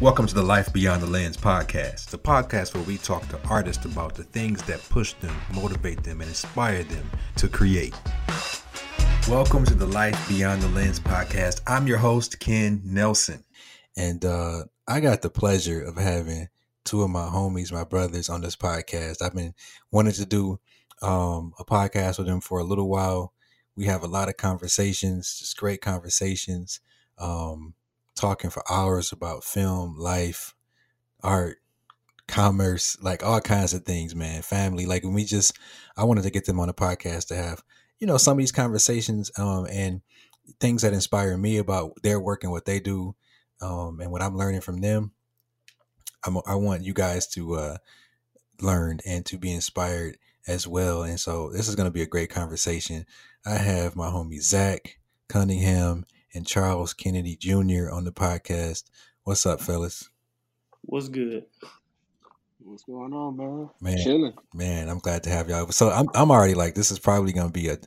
Welcome to the Life Beyond the Lens podcast, the podcast where we talk to artists about the things that push them, motivate them, and inspire them to create. Welcome to the Life Beyond the Lens podcast. I'm your host, Ken Nelson. And uh, I got the pleasure of having two of my homies, my brothers, on this podcast. I've been wanting to do um, a podcast with them for a little while. We have a lot of conversations, just great conversations. Um, talking for hours about film, life, art, commerce, like all kinds of things, man. Family. Like we just I wanted to get them on the podcast to have, you know, some of these conversations um and things that inspire me about their work and what they do um and what I'm learning from them. I'm, I want you guys to uh learn and to be inspired as well. And so this is going to be a great conversation. I have my homie Zach Cunningham and Charles Kennedy Jr. on the podcast. What's up, fellas? What's good? What's going on, man? Man, Chilling. man, I'm glad to have y'all. So I'm I'm already like this is probably gonna be a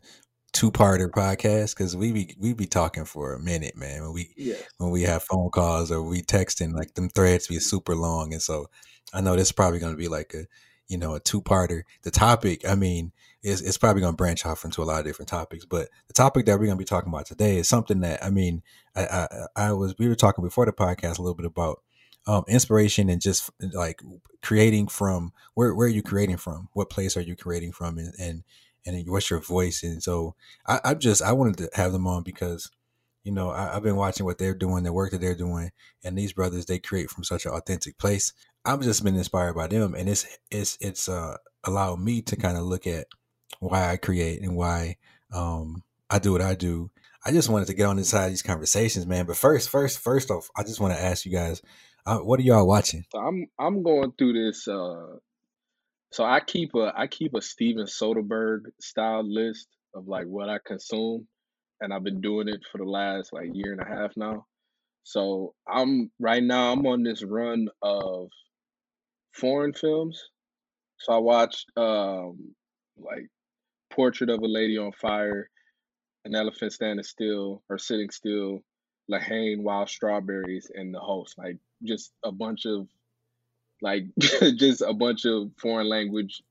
two parter podcast because we be we be talking for a minute, man. When we Yeah. when we have phone calls or we texting, like them threads be super long, and so I know this is probably gonna be like a you know a two parter. The topic, I mean, is it's probably gonna branch off into a lot of different topics, but the topic that we're gonna be talking about today is something that I mean, I I, I was we were talking before the podcast a little bit about um, inspiration and just like creating from where where are you creating from? What place are you creating from? And and, and what's your voice? And so I, I just I wanted to have them on because you know I, I've been watching what they're doing, the work that they're doing, and these brothers they create from such an authentic place. I've just been inspired by them, and it's it's it's uh, allowed me to kind of look at why I create and why um, I do what I do. I just wanted to get on this side of these conversations, man. But first, first, first off, I just want to ask you guys, uh, what are y'all watching? So I'm I'm going through this. Uh, so I keep a I keep a Steven Soderbergh style list of like what I consume, and I've been doing it for the last like year and a half now. So I'm right now I'm on this run of foreign films. So I watched um like Portrait of a Lady on Fire, An Elephant Standing Still or Sitting Still, La Haine Wild Strawberries, and The Host. Like just a bunch of like just a bunch of foreign language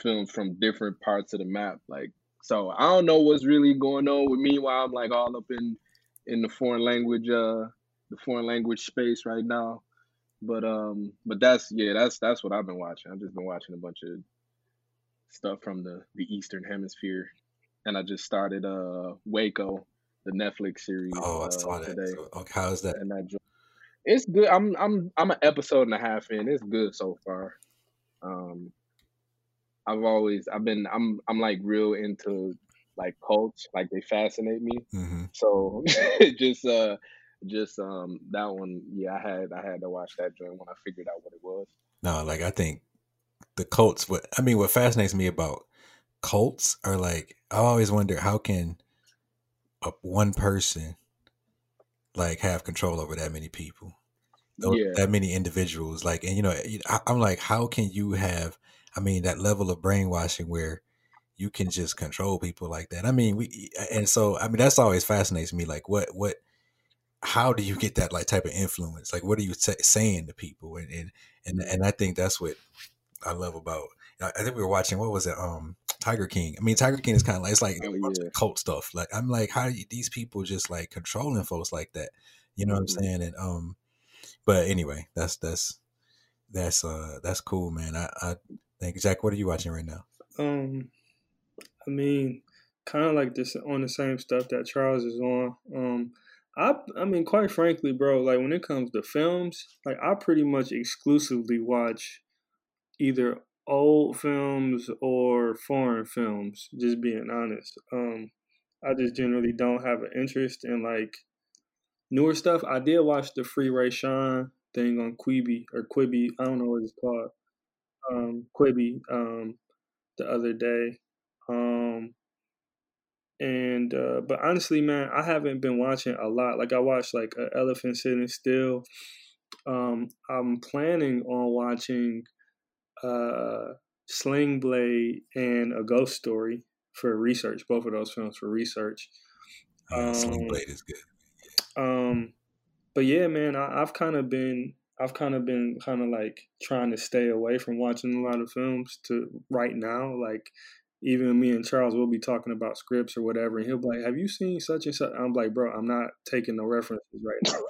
films from different parts of the map. Like so I don't know what's really going on with me while I'm like all up in in the foreign language uh the foreign language space right now. But um but that's yeah, that's that's what I've been watching. I've just been watching a bunch of stuff from the the eastern hemisphere. And I just started uh Waco, the Netflix series Oh, I uh, saw that. today. So, okay, how's that? And jo- it's good. I'm I'm I'm an episode and a half in. It's good so far. Um I've always I've been I'm I'm like real into like cults, like they fascinate me. hmm So just uh just um that one, yeah, I had I had to watch that joint when I figured out what it was. No, like I think the cults. What I mean, what fascinates me about cults are like I always wonder how can a, one person like have control over that many people, Those- Yeah. that many individuals. Like, and you know, I, I'm like, how can you have? I mean, that level of brainwashing where you can just control people like that. I mean, we and so I mean that's always fascinates me. Like, what what how do you get that like type of influence? Like, what are you sa- saying to people? And and and, and I think that's what I love about. I think we were watching what was it? Um, Tiger King. I mean, Tiger King is kind of like it's like Oh, yeah. cult stuff. Like I'm like, how do you, these people just like controlling folks like that? You know what Mhm. I'm saying? And um, but anyway, that's that's that's uh that's cool, man. I I think Jack, what are you watching right now? Um, I mean, kind of like this on the same stuff that Charles is on. Um, I I mean, quite frankly, bro, like when it comes to films, like I pretty much exclusively watch either old films or foreign films. Just being honest. Um, I just generally don't have an interest in like newer stuff. I did watch the Free Rayshawn thing on Quibi or Quibi. I don't know what it's called. Um, Quibi. Um, the other day. Um, and uh, but honestly, man, I haven't been watching a lot. Like I watched like a Elephant Sitting Still. Um, I'm planning on watching uh, Sling Blade and A Ghost Story for research. Both of those films for research. Uh, Sling Um, Blade is good. Um, but yeah, man, I, I've kind of been I've kind of been kind of like trying to stay away from watching a lot of films to right now. Like even me and Charles will be talking about scripts or whatever, and he'll be like, "Have you seen such and such?" I'm like, "Bro, I'm not taking no references right now."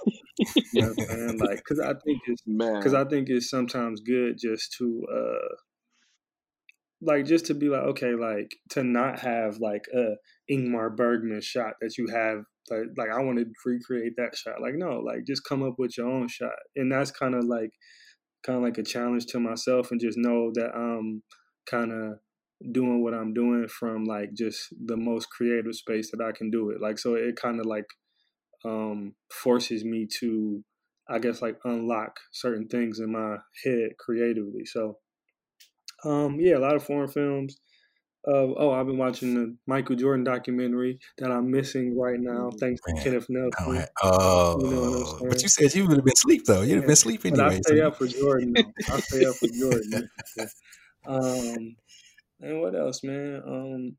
you know what I'm saying? Like, because I think it's because I think it's sometimes good just to uh like just to be like okay like to not have like a ingmar bergman shot that you have like, like i want to recreate that shot like no like just come up with your own shot and that's kind of like kind of like a challenge to myself and just know that i'm kind of doing what i'm doing from like just the most creative space that i can do it like so it kind of like um forces me to i guess like unlock certain things in my head creatively so um, yeah, a lot of foreign films. Uh, oh, I've been watching the Michael Jordan documentary that I'm missing right now, thanks Man. to Kenneth Nelson. Oh, you know but you said you would have been asleep though. You'd have been sleeping. anyway. I stay so. up for Jordan. I stay up for Jordan. Um, and what else, man? Um,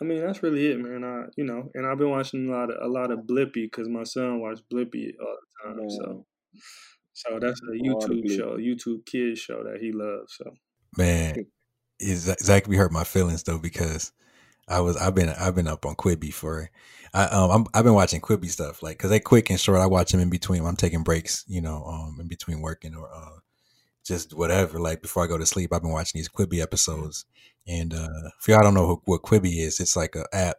I mean, that's really it, man. I, you know, and I've been watching a lot of a lot of Blippi because my son watched Blippi all the time. So so that's a YouTube show, YouTube kids show that he loves. So man, is exactly hurt my feelings though because I was I've been I've been up on Quibi for I um i have been watching Quibi stuff like because they quick and short. I watch them in between. I'm taking breaks, you know, um in between working or uh just whatever. Like before I go to sleep, I've been watching these Quibi episodes. And uh if y'all don't know who, what Quibi is, it's like an app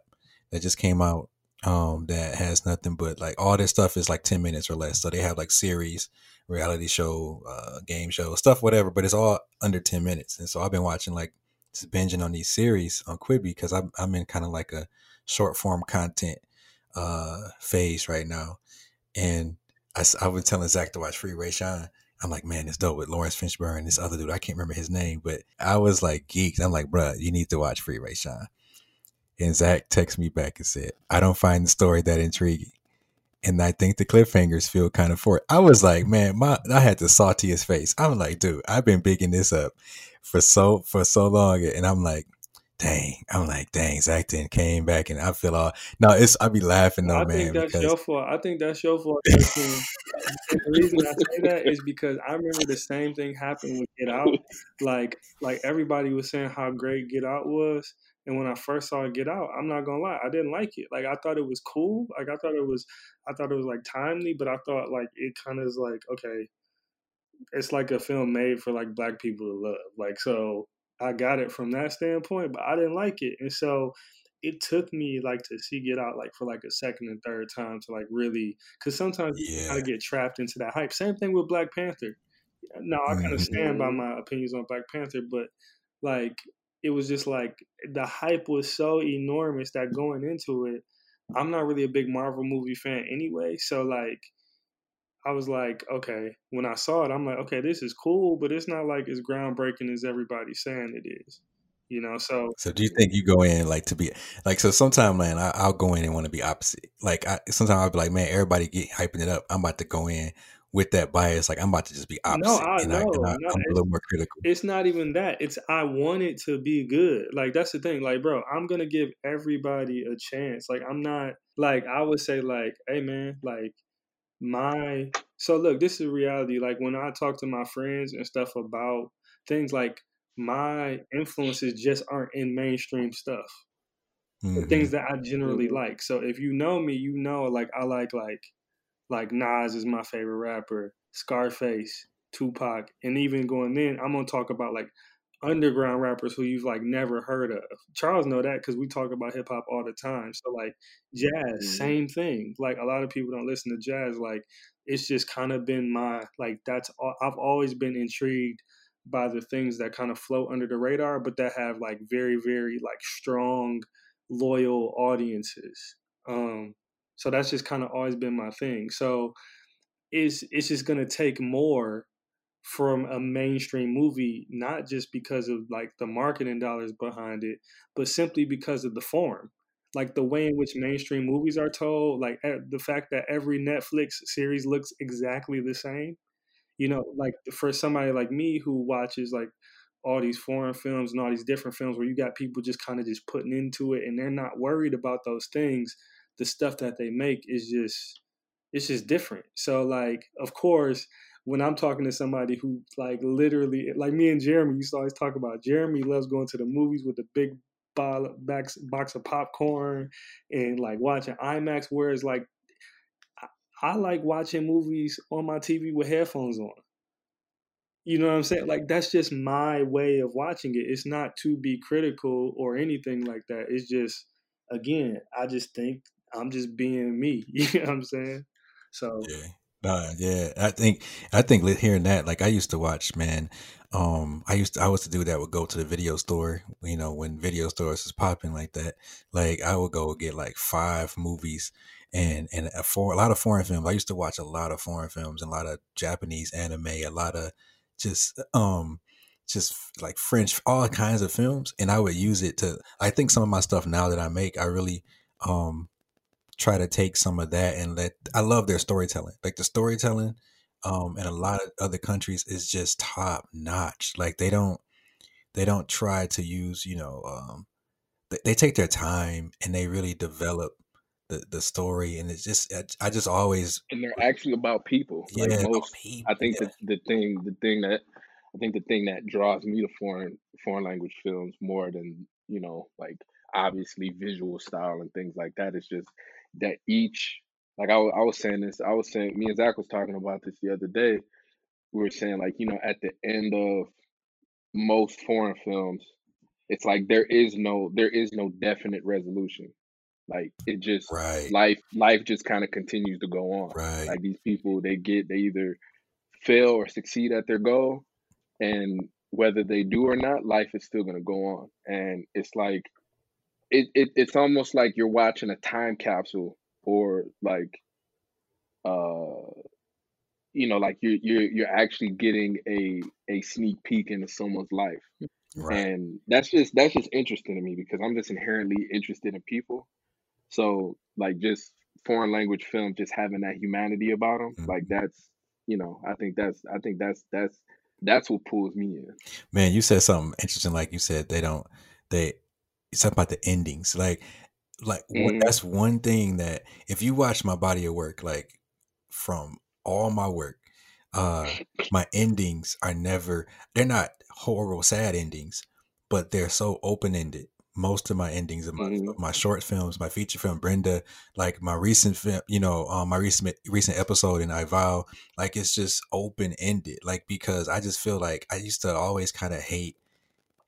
that just came out um that has nothing but like all this stuff is like 10 minutes or less. So they have like series reality show, uh, game show, stuff, whatever. But it's all under ten minutes, and so I've been watching like just binging on these series on Quibi because I'm I'm in kind of like a short form content uh, phase right now, and I, I was telling Zach to watch Free Rayshawn. I'm like, man, it's dope with Laurence Fishburne, this other dude. I can't remember his name, but I was like geeked. I'm like, bruh, you need to watch Free Rayshawn. And Zach texted me back and said, I don't find the story that intriguing and I think the cliffhangers feel kind of for it. I was like, man, my I had salty his face. I'm like, dude, I've been bigging this up for so for so long, and I'm like, dang, I'm like, dang, Zach then came back, and I feel all no, it's I be laughing though, I man. I think that's because, your fault. I think that's your fault. the reason I say that is because I remember the same thing happened with Get Out. Like, like everybody was saying how great Get Out was, and when I first saw Get Out, I'm not gonna lie, I didn't like it. Like I thought it was cool. Like I thought it was, I thought it was like timely, but I thought like it kind of is like okay, it's like a film made for like black people to love. Like so, I got it from that standpoint, but I didn't like it, and so it took me like to see Get Out like for like a second and third time to like really, because sometimes yeah. you kind of get trapped into that hype. Same thing with Black Panther. Now I kind of mm-hmm. stand by my opinions on Black Panther, but like it was just like the hype was so enormous that going into it, I'm not really a big Marvel movie fan anyway. So like I was like, okay, when I saw it, I'm like, okay, this is cool, but it's not like as groundbreaking as everybody's saying it is. You know, so so do you think you go in like to be like so? Sometimes, man, I, will go in and want to be opposite. Like, I sometimes I'll be like, man, everybody get hyping it up. I'm about to go in with that bias, like I'm about to just be opposite, no, I, and, I, and I, am a little more critical. It's not even that. It's I want it to be good. Like that's the thing. Like, bro, I'm gonna give everybody a chance. Like, I'm not like I would say like, hey man, like my so look, this is reality. Like when I talk to my friends and stuff about things, like my influences just aren't in mainstream stuff. Mm-hmm. The things that I generally mm-hmm. like. So if you know me, you know like I like like like Nas is my favorite rapper, Scarface, Tupac, and even going in, I'm gonna talk about like underground rappers who you've like never heard of. Charles know that because we talk about hip hop all the time. So like jazz, mm-hmm. same thing. Like a lot of people don't listen to jazz. Like it's just kind of been my like that's all, I've always been intrigued by the things that kind of float under the radar, but that have like very very like strong, loyal audiences. Um, so that's just kind of always been my thing. So it's it's just gonna take more from a mainstream movie, not just because of like the marketing dollars behind it, but simply because of the form. Like the way in which mainstream movies are told, like the fact that every Netflix series looks exactly the same. You know, like for somebody like me who watches like all these foreign films and all these different films where you got people just kind of just putting into it and they're not worried about those things the stuff that they make is just it's just different. So like, of course, when I'm talking to somebody who like literally like me and Jeremy used to always talk about. Jeremy loves going to the movies with the big box box of popcorn and like watching IMAX. Whereas like I, like watching movies on my TV with headphones on. You know what I'm saying? Like that's just my way of watching it. It's not to be critical or anything like that. It's just again, I just think I'm just being me. You know what I'm saying? So yeah. Uh, yeah, I think I think hearing that, like I used to watch, man. Um, I used to, I was to do that. Would go to the video store, you know, when video stores was popping like that. Like I would go get like five movies and and a, for, a lot of foreign films. I used to watch a lot of foreign films and a lot of Japanese anime, a lot of just um just like French, all kinds of films, and I would use it to. I think some of my stuff now that I make, I really um try to take some of that and let I love their storytelling. Like the storytelling um in a lot of other countries is just top notch. Like they don't they don't try to use, you know, um they, they take their time and they really develop the the story and it's just I, just always and they're actually about people. yeah, Like most people. I think Yeah. that the thing the thing that I think the thing that draws me to foreign foreign language films more than, you know, like obviously visual style and things like that is just that each like I, I was saying this I was saying me and Zach was talking about this the other day. We were saying like, you know, at the end of most foreign films, it's like there is no there is no definite resolution. Like it just Right, life life just kind of continues to go on. right. Like these people they get they either fail or succeed at their goal and whether they do or not, life is still gonna go on. And it's like it, it it's almost like you're watching a time capsule or like uh you know like you're you're you're actually getting a a sneak peek into someone's life Right. and that's just that's just interesting to me because i'm just inherently interested in people so like just foreign language film just having that humanity about them Mhm. like that's you know i think that's i think that's that's that's what pulls me in Man, you said something interesting. Like you said, they don't. They. It's about the endings. Like, like what, hmm that's one thing that if you watch my body of work, like from all my work, uh, my endings are never. They're not horrible, sad endings, but they're so open ended. Most of my endings of my hmm my short films, my feature film, Brenda, like my recent film, you know, um, my recent recent episode in I Vow, like it's just open ended. Like because I just feel like I used to always kind of hate.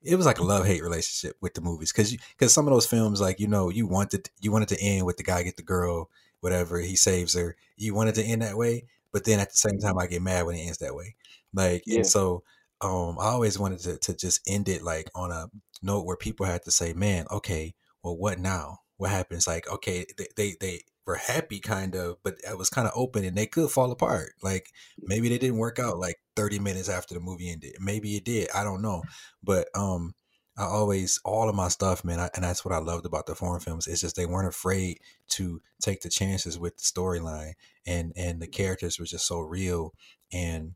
It was like a love hate relationship with the movies because because some of those films, like you know, you wanted you wanted to end with the guy get the girl, whatever he saves her. You wanted to end that way, but then at the same time, I get mad when it ends that way. Like yeah and so, um, I always wanted to to just end it like on a note where people had to say, "Man, okay, well, what now? What happens?" Like, okay, they they, they were happy, kind of, but it was kind of open, and they could fall apart. Like maybe they didn't work out like 30 minutes after the movie ended. Maybe it did. I don't know. But um I always all of my stuff, man, I, and that's what I loved about the foreign films. It's just they weren't afraid to take the chances with the storyline and and the characters were just so real and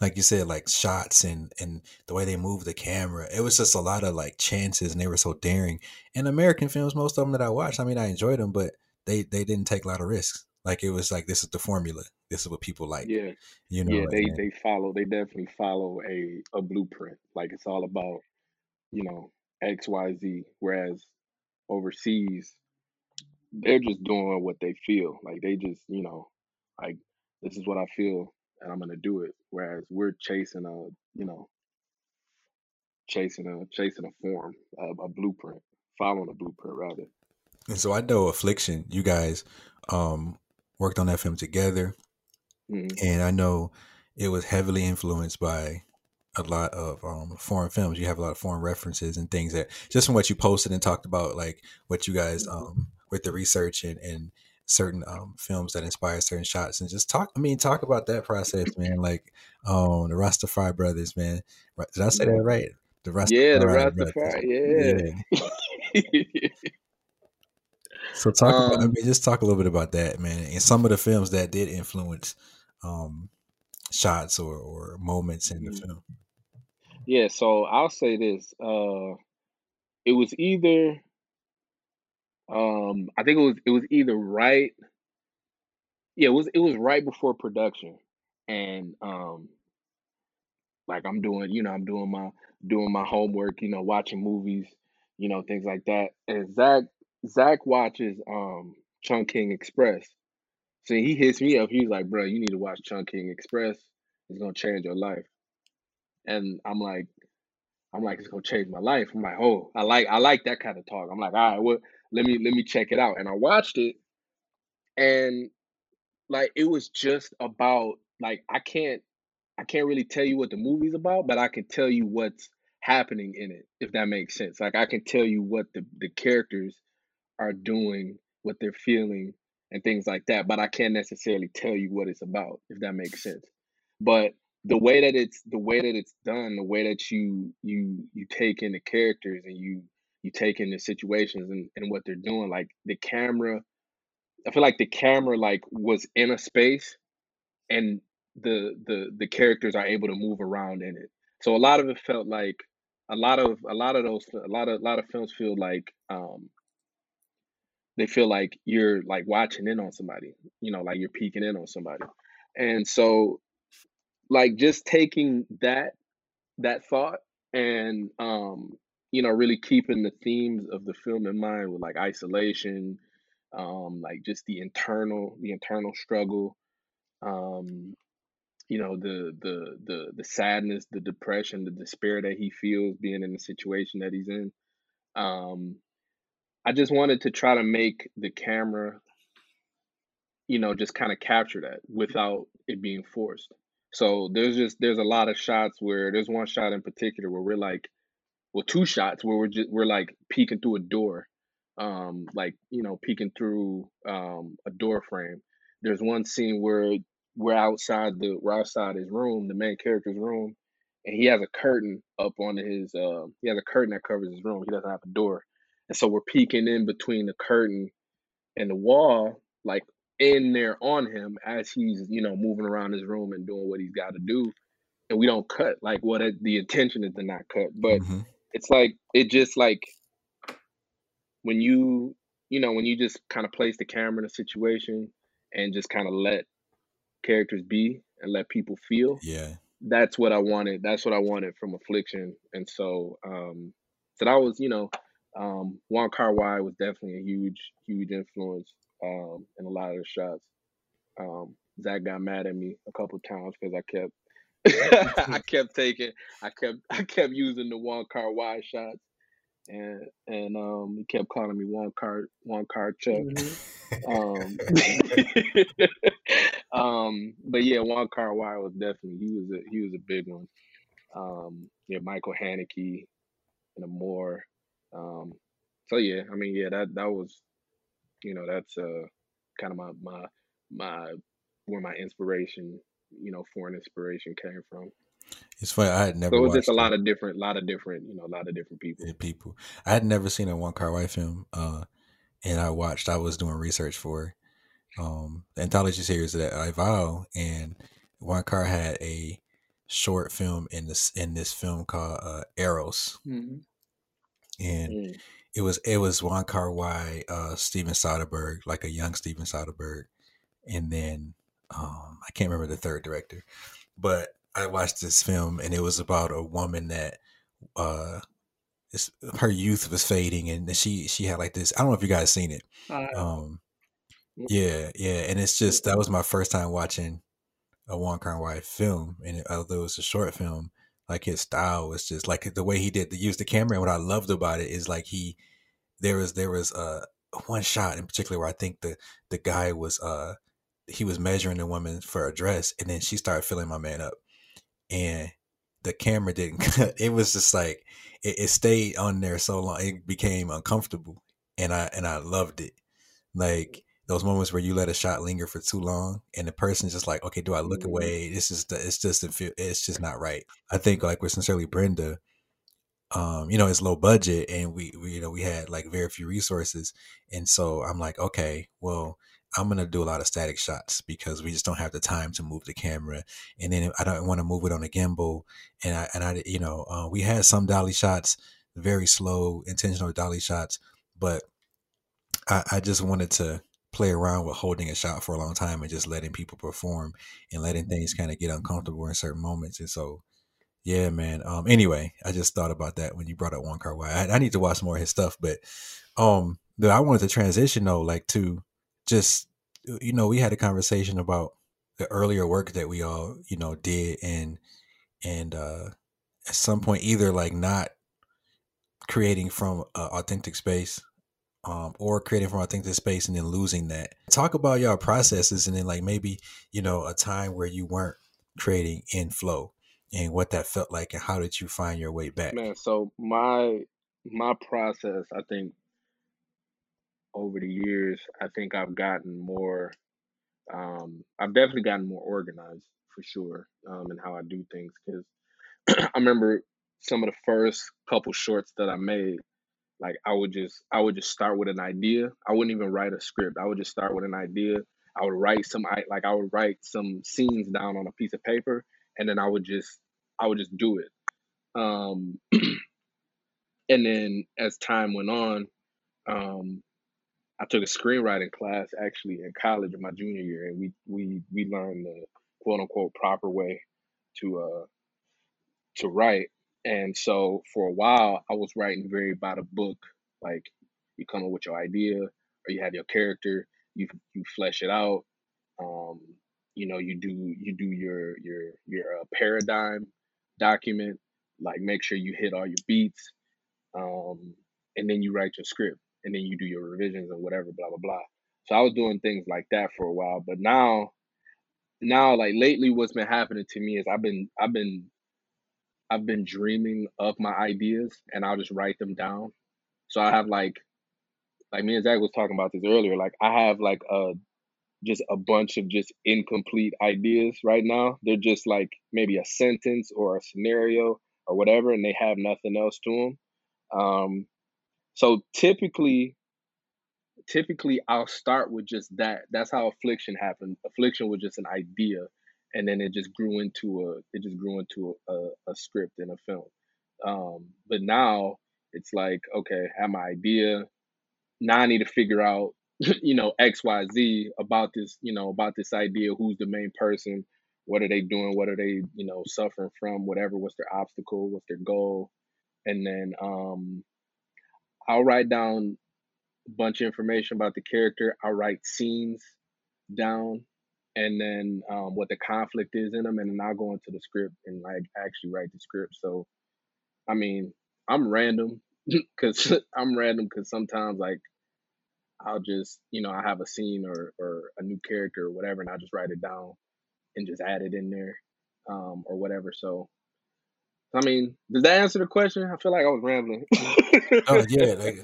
like you said, like shots and and the way they move the camera. It was just a lot of like chances and they were so daring. And American films, most of them that I watched, I mean I enjoyed them, but they they didn't take a lot of risks. Like it was like this is the formula. This is what people like. yeah You know, yeah they and they follow they definitely follow a a blueprint like it's all about you know xyz whereas overseas they're just doing what they feel. Like they just, you know, like this is what I feel and I'm gonna do it. Whereas we're chasing a, you know, chasing a chasing a form, a, a blueprint, following a blueprint rather. And so I know Affliction, you guys um worked on that film together hmm and I know it was heavily influenced by a lot of um, foreign films. You have a lot of foreign references and things that just from what you posted and talked about, like what you guys um, with the research and, and certain um, films that inspire certain shots, and just talk. I mean, talk about that process, man. Like um, the Rastafari brothers, man. Right- Did I say that right? The Yeah, the Rastafari brothers. Yeah. yeah. So talk about. I um, mean, just talk a little bit about that, man, and some of the films that did influence um, shots or, or moments in the mhm. film. yeah, so I'll say this. Uh it was either um I think it was it was either right yeah, it was it was right before production, and um, like I'm doing, you know, I'm doing my doing my homework, you know, watching movies, you know, things like that. And Zach Zach watches um Chungking Express. So he hits me up. He's like, "Bro, you need to watch Chungking Express. It's gonna change your life." And I'm like, I'm like, it's gonna change my life. I'm like, oh, I like I like that kind of talk. I'm like, all right, well, let me let me check it out. And I watched it, and like it was just about like I can't I can't really tell you what the movie's about, but I can tell you what's happening in it, if that makes sense. Like I can tell you what the, the characters are doing, what they're feeling, and things like that. But I can't necessarily tell you what it's about, if that makes sense. But the way that it's the way that it's done, the way that you you you take in the characters and you you take in the situations and, and what they're doing, like the camera, I feel like the camera like was in a space and the the the characters are able to move around in it. So a lot of it felt like a lot of a lot of those a lot of a lot of films feel like um they feel like you're like watching in on somebody, you know, like you're peeking in on somebody. And so like just taking that that thought and um you know really keeping the themes of the film in mind with like isolation um like just the internal the internal struggle um you know the the the the sadness the depression the despair that he feels being in the situation that he's in um i just wanted to try to make the camera you know just kind of capture that without it being forced so there's just there's a lot of shots where there's one shot in particular where we're like well two shots where we're just we're like peeking through a door um like you know peeking through um a door frame there's one scene where we're outside the we're outside his room, the main character's room, and he has a curtain up on his uh he has a curtain that covers his room. He doesn't have a door. And so we're peeking in between the curtain and the wall, like in there on him as he's, you know, moving around his room and doing what he's got to do. And we don't cut. Like what it, the intention is to not cut. But hmm it's like it just like when you you know, when you just kind of place the camera in a situation and just kind of let characters be and let people feel. Yeah. That's what I wanted. That's what I wanted from Affliction. And so, um, so that was, you know, um, Wong Kar Wai was definitely a huge, huge influence um, in a lot of the shots. Um, Zach got mad at me a couple times because I kept, I kept taking, I kept, I kept using the Wong Kar Wai shots, and and um, he kept calling me Wong Car Wong Car Chuck. Mhm. Um, um, but yeah, Wong Kar Wai was definitely he was a he was a big one. Um, yeah, Michael Haneke and a more. Um, so yeah, I mean, yeah, that that was you know that's uh kind of my my my where my inspiration, you know, foreign inspiration came from. It's funny. I had never. So it was just a lot of different, lot of different, you know, a lot of different people. People. I had never seen a Wong Kar Wai film, uh, and I watched. I was doing research for um, the anthology series that I vow, and One Car had a short film in this in this film called uh, Eros, Mhm. And Mm. it was it was Wong Kar Wai, uh, Steven Soderbergh, like a young Steven Soderbergh, and then um, I can't remember the third director, but I watched this film and it was about a woman that uh, it's, her youth was fading and she she had like this. I don't know if you guys seen it. I, Um, yeah, yeah, and it's just that was my first time watching a Wong Kar Wai film, and it, although it was a short film, like his style was just like the way he did to use the camera. And what I loved about it is like he there was there was uh one shot in particular where I think the the guy was uh he was measuring the woman for a dress, and then she started filling my man up, and the camera didn't cut. It was just like it, it stayed on there so long, it became uncomfortable, and I and I loved it. Like those moments where you let a shot linger for too long, and the person's just like, okay, do I look Mhm. away? This is the, it's just it's just not right. I think like with sincerely Brenda, um, you know, it's low budget and we, we, you know, we had like very few resources. And so I'm like, okay, well, I'm going to do a lot of static shots because we just don't have the time to move the camera. And then I don't want to move it on a gimbal. And I, and I, you know, uh, we had some dolly shots, very slow, intentional dolly shots, but I, I just wanted to play around with holding a shot for a long time and just letting people perform and letting things kind of get uncomfortable in certain moments. And so, yeah, man. Um, anyway, I just thought about that when you brought up Wong Kar Wai. I, I need to watch more of his stuff, but um, I wanted to transition though, like to just you know, we had a conversation about the earlier work that we all you know did, and and uh, at some point either like not creating from an authentic space um, or creating from authentic space and then losing that. Talk about your processes and then like maybe, you know, a time where you weren't creating in flow and what that felt like and how did you find your way back? Man, so my my process, I think over the years, I think I've gotten more um I've definitely gotten more organized for sure um in how I do things cuz I remember some of the first couple shorts that I made like I would just I would just start with an idea. I wouldn't even write a script. I would just start with an idea. I would write some like I would write some scenes down on a piece of paper and then I would just I would just do it. Um and then as time went on, um I took a screenwriting class actually in college in my junior year and we we we learned the quote unquote proper way to uh to write and so for a while, I was writing very by the book. Like you come up with your idea, or you have your character, you you flesh it out. Um, you know, you do you do your your your uh, paradigm document. Like make sure you hit all your beats, um, and then you write your script, and then you do your revisions and whatever, blah blah blah. So I was doing things like that for a while, but now, now like lately, what's been happening to me is I've been I've been I've been dreaming of my ideas and I'll just write them down. So I have like like me and Zach was talking about this earlier. Like I have like a just a bunch of just incomplete ideas right now. They're just like maybe a sentence or a scenario or whatever, and they have nothing else to them. Um, so typically, typically I'll start with just that. That's how affliction happened. Affliction was just an idea, and then it just grew into a it just grew into a, a, a script and a film. Um, but now it's like okay I have my idea. Now i need to figure out you know xyz about this you know about this idea who's the main person what are they doing what are they you know suffering from whatever what's their obstacle what's their goal. And then um i'll write down a bunch of information about the character. I'll write scenes down and then um, what the conflict is in them, and then I'll go into the script and like actually write the script. So, I mean, I'm random because I'm random because sometimes like I'll just you know I have a scene or or a new character or whatever, and I just write it down and just add it in there um, or whatever. So. I mean, does that answer the question? I feel like I was rambling. oh yeah, like,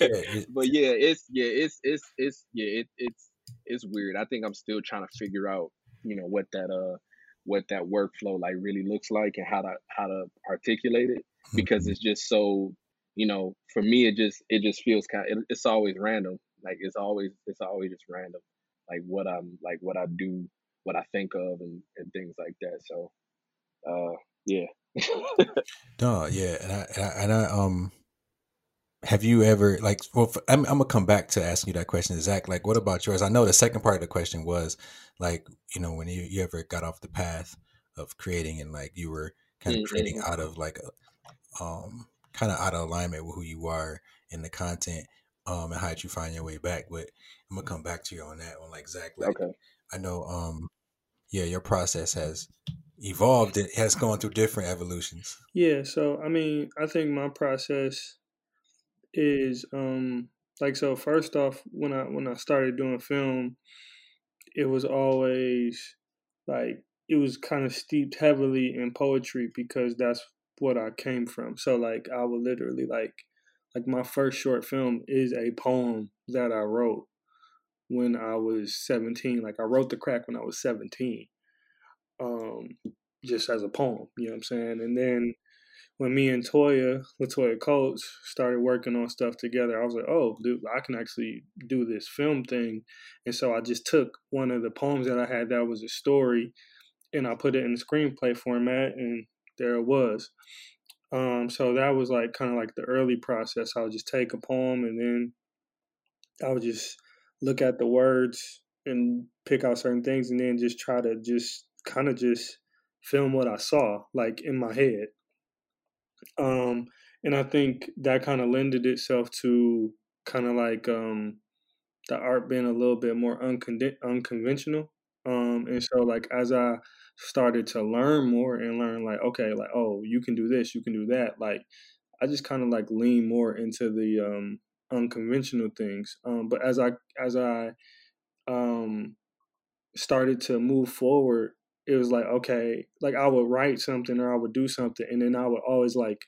yeah, but yeah, it's yeah, it's it's it's yeah, it, it's it's weird. I think I'm still trying to figure out, you know, what that uh what that workflow like really looks like and how to how to articulate it because mm-hmm. it's just so you know for me it just it just feels kind of, it, it's always random like it's always it's always just random like what i'm like what i do what i think of and, and things like that so uh yeah no yeah and I, and I and i um have you ever like well I'm, I'm, gonna come back to asking you that question zach like what about yours i know the second part of the question was like you know when you, you ever got off the path of creating and like you were kind of mm-hmm. creating out of like a um kind of out of alignment with who you are in the content um and how did you find your way back but i'm gonna come back to you on that one like zach like okay. i know um yeah your process has evolved it has gone through different evolutions yeah so i mean i think my process is um like so first off when I when I started doing film, it was always like it was kind of steeped heavily in poetry because that's what I came from. So like I would literally like like my first short film is a poem that I wrote when I was 17. Like I wrote the crack when I was 17. Um just as a poem, you know what I'm saying? And then when me and Toya, Latoya Coates, started working on stuff together, I was like, oh, dude, I can actually do this film thing. And so I just took one of the poems that I had that was a story and I put it in the screenplay format, and there it was. Um, so that was like kind of like the early process. I would just take a poem and then I would just look at the words and pick out certain things and then just try to just kind of just film what I saw like in my head. Um and I think that kind of lended itself to kind of like um the art being a little bit more uncon- unconventional. Um and so like as I started to learn more and learn like okay like oh you can do this you can do that like I just kind of like lean more into the um unconventional things um but as I as I um started to move forward it was like okay like i would write something or i would do something and then i would always like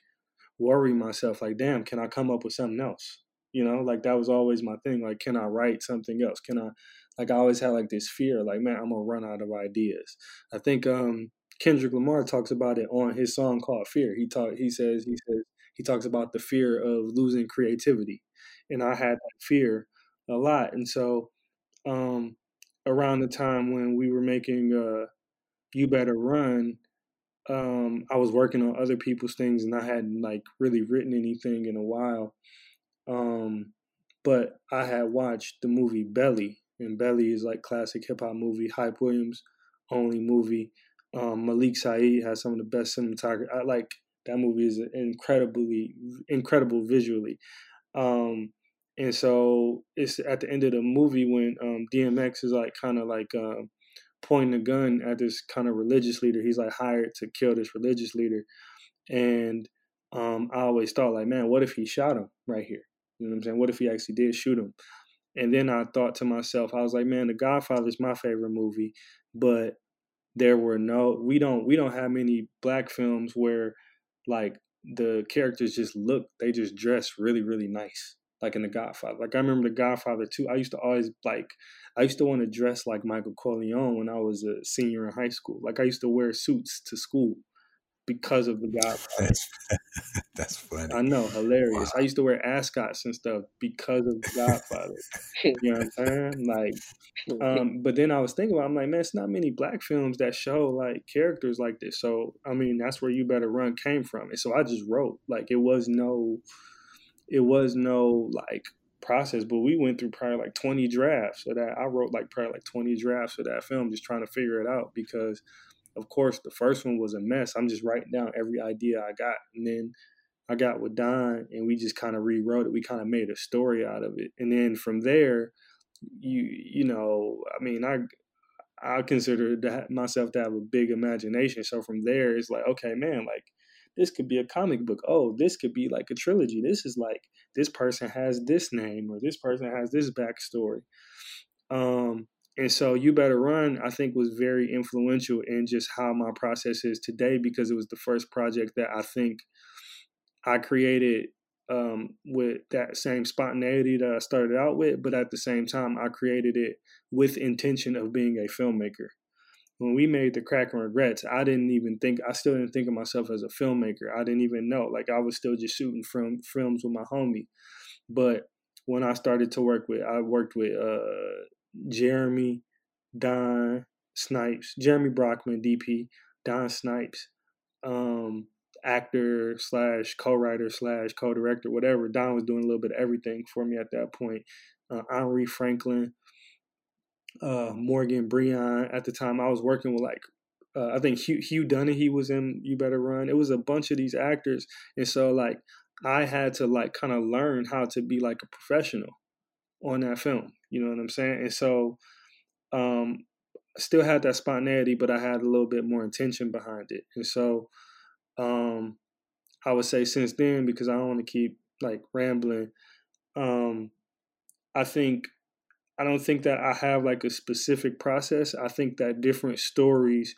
worry myself like damn can i come up with something else? You know like that was always my thing like can i write something else? Can i like i always had like this fear like man i'm gonna run out of ideas. I think um kendrick lamar talks about it on his song called fear. He talk he says he says he talks about the fear of losing creativity and i had that fear a lot and so um, around the time when we were making uh, "You Better Run," um, I was working on other people's things, and I hadn't like really written anything in a while. Um, but I had watched the movie Belly, and Belly is like classic hip hop movie, Hype Williams only movie. Um, Malik Sayeed has some of the best cinematography. I like that movie is incredibly incredible visually. Um, and so it's at the end of the movie when um, DMX is like kind of like um, pointing a gun at this kind of religious leader. He's like hired to kill this religious leader, and um, I always thought like, man, what if he shot him right here? You know what I'm saying? What if he actually did shoot him? And then I thought to myself, I was like, man, The Godfather is my favorite movie, but there were no, we don't, we don't have many black films where like the characters just look, they just dress really, really nice like in The Godfather. Like I remember The Godfather too. I used to always like I used to want to dress like Michael Corleone when I was a senior in high school. Like I used to wear suits to school because of The Godfather. That's, that's funny. I know, hilarious. Wow. I used to wear ascots and stuff because of The Godfather. you know what I'm saying? Like, um, but then I was thinking about, I'm like, man, it's not many black films that show like characters like this. So I mean, that's where You Better Run came from. And so I just wrote. Like, it was no it was no like process, but we went through probably like 20 drafts of that. I wrote like probably like 20 drafts of that film just trying to figure it out because of course the first one was a mess. I'm just writing down every idea I got. And then I got with Don and we just kind of rewrote it. We kind of made a story out of it. And then from there, you you know, I mean, I I consider that myself to have a big imagination. So from there, it's like, okay, man, like this could be a comic book. Oh, this could be like a trilogy. This is like this person has this name or this person has this backstory. Um, and so You Better Run, I think, was very influential in just how my process is today because it was the first project that I think I created um, with that same spontaneity that I started out with, but at the same time, I created it with intention of being a filmmaker when we made the crack and regrets i didn't even think i still didn't think of myself as a filmmaker. I didn't even know. Like i was still just shooting film films with my homie. But when i started to work with i worked with uh, jeremy don snipes jeremy brockman dp don snipes um, actor slash co-writer slash co-director whatever. Don was doing a little bit of everything for me at that point. Uh, henri franklin uh, Morgan Breon. At the time, I was working with like uh, I think Hugh, Hugh Dunahee was in You Better Run. It was a bunch of these actors, and so like I had to like kind of learn how to be like a professional on that film. You know what I'm saying? And so um, still had that spontaneity, but I had a little bit more intention behind it. And so um, I would say since then, because I don't want to keep like rambling, um, I think I don't think that I have like a specific process. I think that different stories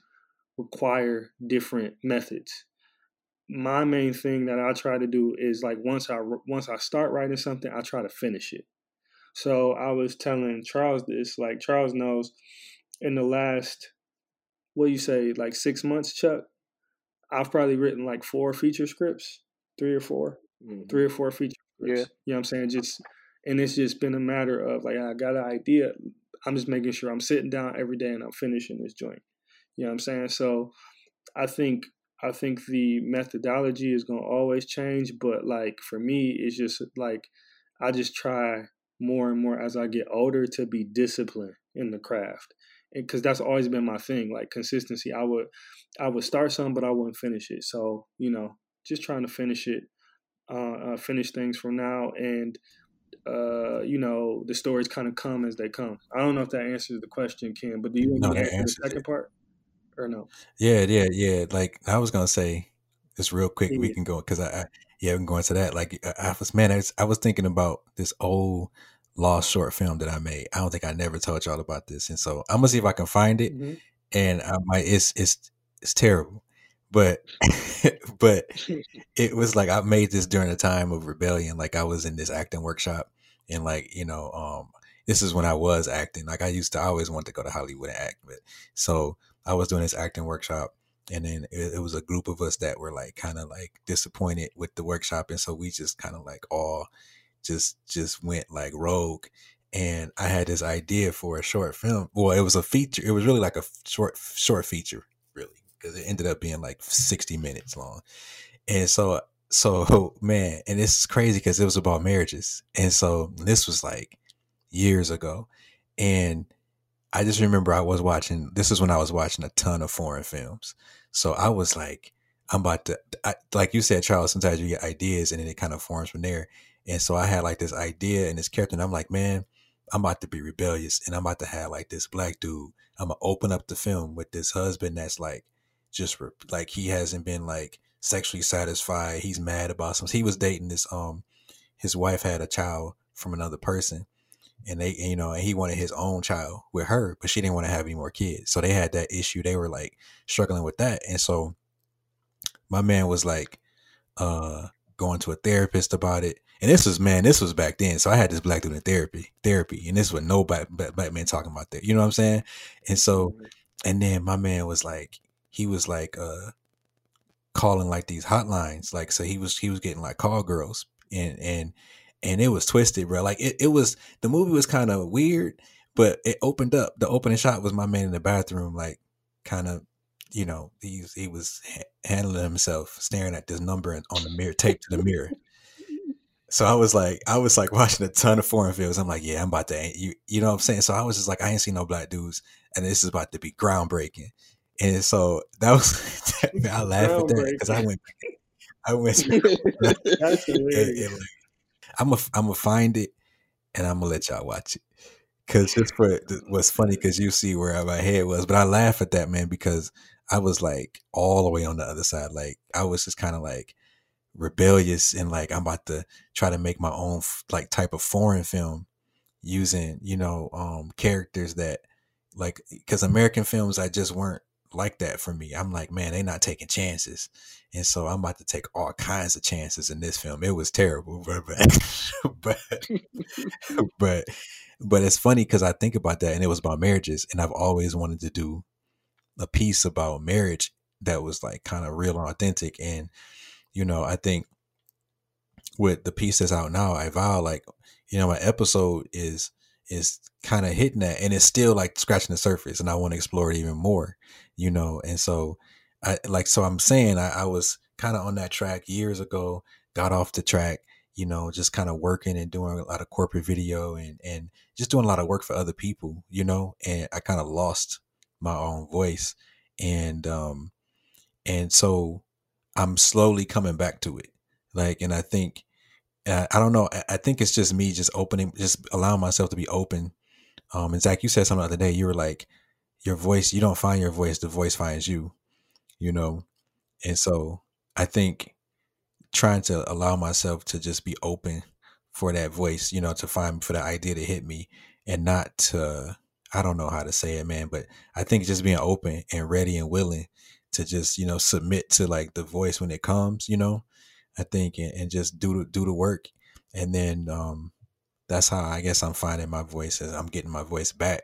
require different methods. My main thing that I try to do is like once I once I start writing something, I try to finish it. So I was telling Charles this, like Charles knows in the last what do you say, like six months, Chuck, I've probably written like four feature scripts, three or 4 mm-hmm. three or four feature scripts. Yeah. You know what I'm saying? Just and it's just been a matter of like I got an idea. I'm just making sure I'm sitting down every day and I'm finishing this joint. You know what I'm saying? So I think I think the methodology is gonna always change, but like for me, it's just like I just try more and more as I get older to be disciplined in the craft. Because that's always been my thing, like consistency. I would, I would start something, but I wouldn't finish it. So you know, just trying to finish it, uh, uh, finish things for now, and uh, you know, the stories kind of come as they come. I don't know if that answers the question, Ken, but do you No, answer the second it. part or no? Yeah, yeah, yeah. Like I was gonna say, just real quick, we can go because I, I, yeah, we can go into that. Like I, I was, man, I was, I was thinking about this old lost short film that I made. I don't think I never told y'all about this, and so I'm gonna see if I can find it. hmm And I might, it's, it's, it's terrible, but, but it was like I made this during a time of rebellion. Like I was in this acting workshop, and like you know, um, this is when I was acting. Like I used to I always want to go to Hollywood and act, but so I was doing this acting workshop, and then it, it was a group of us that were like kind of like disappointed with the workshop, and so we just kind of like all just just went like rogue. And I had this idea for a short film. Well, it was a feature. It was really like a short short feature, really, because it ended up being like sixty minutes long and so, so man, and this is crazy because it was about marriages. And so this was like years ago. And I just remember I was watching, this is when I was watching a ton of foreign films. So I was like, I'm about to, I, like you said, Charles, sometimes you get ideas and then it kind of forms from there. And so I had like this idea and this character, and I'm like, man, I'm about to be rebellious and I'm about to have like this black dude. I'm gonna open up the film with this husband that's like, just re- like he hasn't been like sexually satisfied. He's mad about something. He was dating this um his wife had a child from another person and they you know and he wanted his own child with her, but she didn't want to have any more kids. So they had that issue. They were like struggling with that. And so my man was like uh going to a therapist about it. And this was man, this was back then. So I had this black dude in therapy, therapy, and this was no black, black, black man talking about that. You know what I'm saying? And so, and then my man was like, he was like, uh, calling like these hotlines. Like, so he was, he was getting like call girls and, and, and it was twisted, bro. Like it, it was, the movie was kind of weird, but it opened up. The opening shot was my man in the bathroom, like kind of, you know, he, he was ha- handling himself, staring at this number on the mirror, taped to the mirror. So I was like, I was like watching a ton of foreign films. I'm like, yeah, I'm about to, you, you know what I'm saying? So I was just like, I ain't seen no black dudes, and this is about to be groundbreaking. And so that was, I laugh at that because I went, I went, That's hilarious. like, I'm gonna, I'm gonna find it, and I'm gonna let y'all watch it. Cause just for what's funny, cause you see where my head was, but I laugh at that man because I was like all the way on the other side. Like I was just kind of like rebellious and like I'm about to try to make my own f- like type of foreign film using you know um characters that like because American films I just weren't like that for me. I'm like man, they not taking chances, and so I'm about to take all kinds of chances in this film. It was terrible, but but but but, but it's funny because I think about that and it was about marriages, and I've always wanted to do a piece about marriage that was like kind of real and authentic and you know i think with the piece that's out now iVow like you know my episode is is kind of hitting that and it's still like scratching the surface and i want to explore it even more you know and so i like so i'm saying i, I was kind of on that track years ago got off the track you know just kind of working and doing a lot of corporate video and and just doing a lot of work for other people you know and i kind of lost my own voice. And um and so i'm slowly coming back to it. Like and i think uh, i don't know I, I think it's just me just opening just allowing myself to be open. Um and zach you said something the other day you were like your voice you don't find your voice the voice finds you you know? And so i think trying to allow myself to just be open for that voice you know to find for the idea to hit me and not to i don't know how to say it man but i think just being open and ready and willing to just you know submit to like the voice when it comes you know? I think and, and just do the do the work. And then um that's how i guess i'm finding my voice as i'm getting my voice back.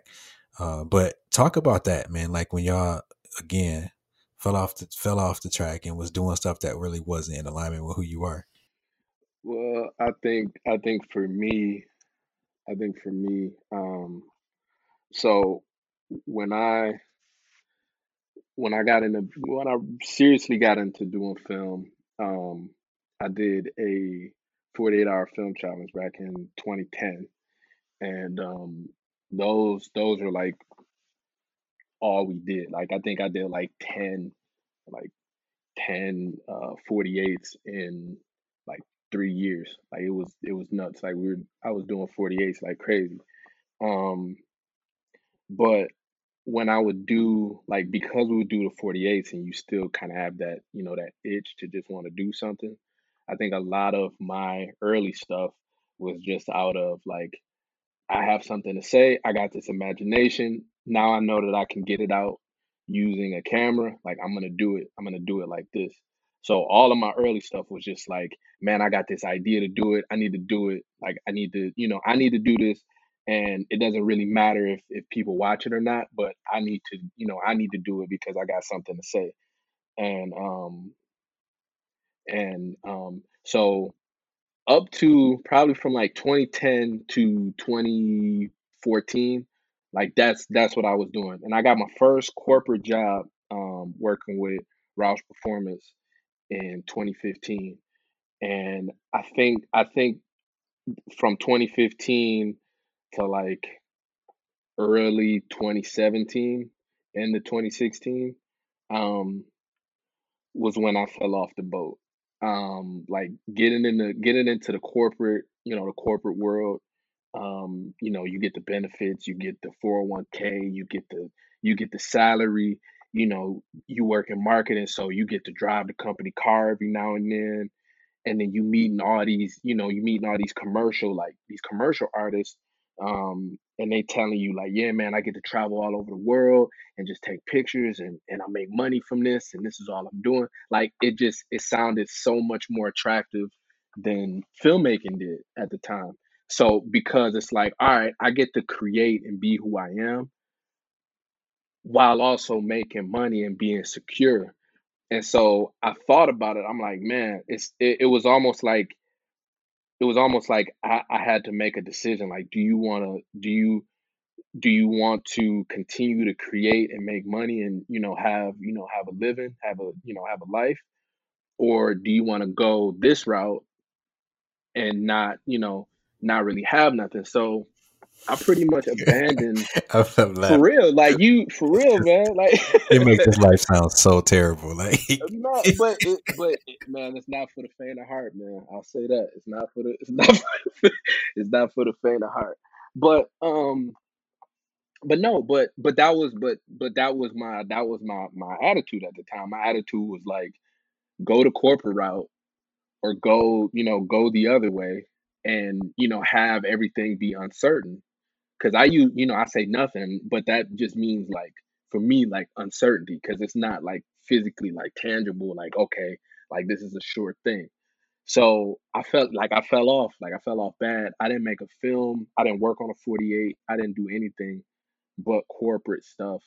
Uh but talk about that man like when y'all again fell off the fell off the track and was doing stuff that really wasn't in alignment with who you are? Well, I think I think for me, I think for me, um, so when I when I got into when I seriously got into doing film, um, I did a 48 hour film challenge back in 2010, and um, those those are like all we did. Like I think I did like ten, like 10 uh 48s in like three years. Like it was it was nuts. Like we were I was doing 48s like crazy. Um but when I would do like because we would do the 48s and you still kind of have that, you know, that itch to just want to do something. I think a lot of my early stuff was just out of like I have something to say. I got this imagination. Now I know that I can get it out using a camera. Like I'm gonna do it. I'm gonna do it like this. So all of my early stuff was just like, man, I got this idea to do it. I need to do it. Like I need to, you know, I need to do this. And it doesn't really matter if if people watch it or not, but I need to, you know, I need to do it because I got something to say. And um and um so up to probably from like 2010 to 2014 like that's that's what i was doing and i got my first corporate job um, working with roush performance in 2015 and i think i think from 2015 to like early 2017 into 2016 um was when i fell off the boat. Um like getting into getting into the corporate you know the corporate world um you know you get the benefits you get the 401k you get the you get the salary you know you work in marketing so you get to drive the company car every now and then. And then you meeting all these you know you meeting all these commercial like these commercial artists um and they telling you like yeah man i get to travel all over the world and just take pictures and and i make money from this and this is all i'm doing. Like it just it sounded so much more attractive than filmmaking did at the time so because it's like all right i get to create and be who i am while also making money and being secure. And so i thought about it i'm like man it's it, it was almost like it was almost like I, I had to make a decision like do you want to do you do you want to continue to create and make money and you know have you know have a living have a you know have a life? Or do you want to go this route and not you know not really have nothing so I pretty much abandoned for real. Like you, for real, man. Like It makes this life sound so terrible. Like no, but it, but it, man, it's not for the faint of heart, man. I'll say that it's not for the it's not for, it's not for the faint of heart. But um, but no, but but that was but but that was my that was my my attitude at the time. My attitude was like go the corporate route or go you know go the other way and you know have everything be uncertain because I use, you know, I say nothing, but that just means like for me, like uncertainty, because it's not like physically like tangible, like okay, like this is a sure thing. So I felt like I fell off, like I fell off bad. I didn't make a film, I didn't work on a 48, I didn't do anything but corporate stuff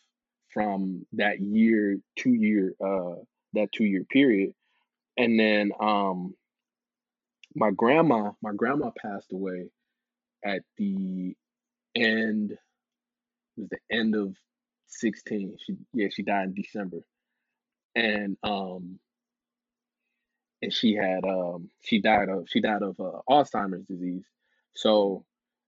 from that year, two year, uh, that two year period. And then um my grandma, my grandma passed away at the end it was the end of 16 she yeah she died in december. And um and she had um she died of she died of uh, alzheimer's disease. So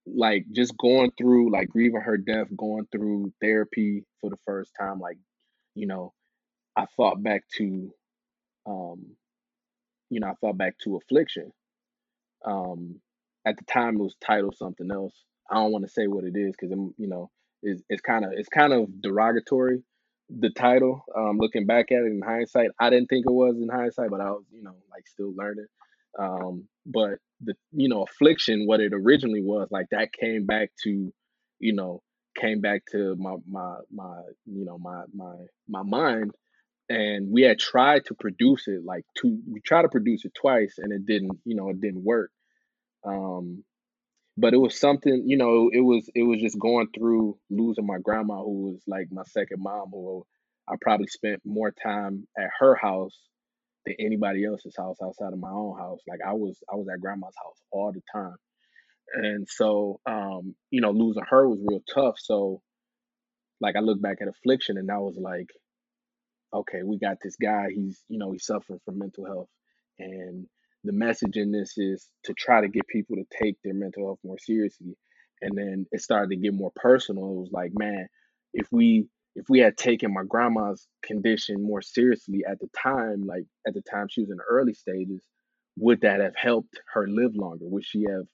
like just going through like grieving her death going through therapy for the first time like you know i thought back to um you know i thought back to affliction um at the time it was titled something else. I don't want to say what it is because you know it's, it's kind of it's kind of derogatory the title um looking back at it in hindsight. I didn't think it was in hindsight but i was you know like still learning. Um but the you know affliction what it originally was like that came back to you know came back to my my my you know my my my mind and we had tried to produce it like two we tried to produce it twice and it didn't you know it didn't work. Um but it was something you know it was it was just going through losing my grandma who was like my second mom who i probably spent more time at her house than anybody else's house outside of my own house. Like i was i was at grandma's house all the time. And so um you know losing her was real tough. So like i look back at affliction and i was like okay, we got this guy, he's, you know, he's suffering from mental health. And the message in this is to try to get people to take their mental health more seriously. and then it started to get more personal. It was like, man, if we if we had taken my grandma's condition more seriously at the time, like at the time she was in the early stages, would that have helped her live longer? Would she have,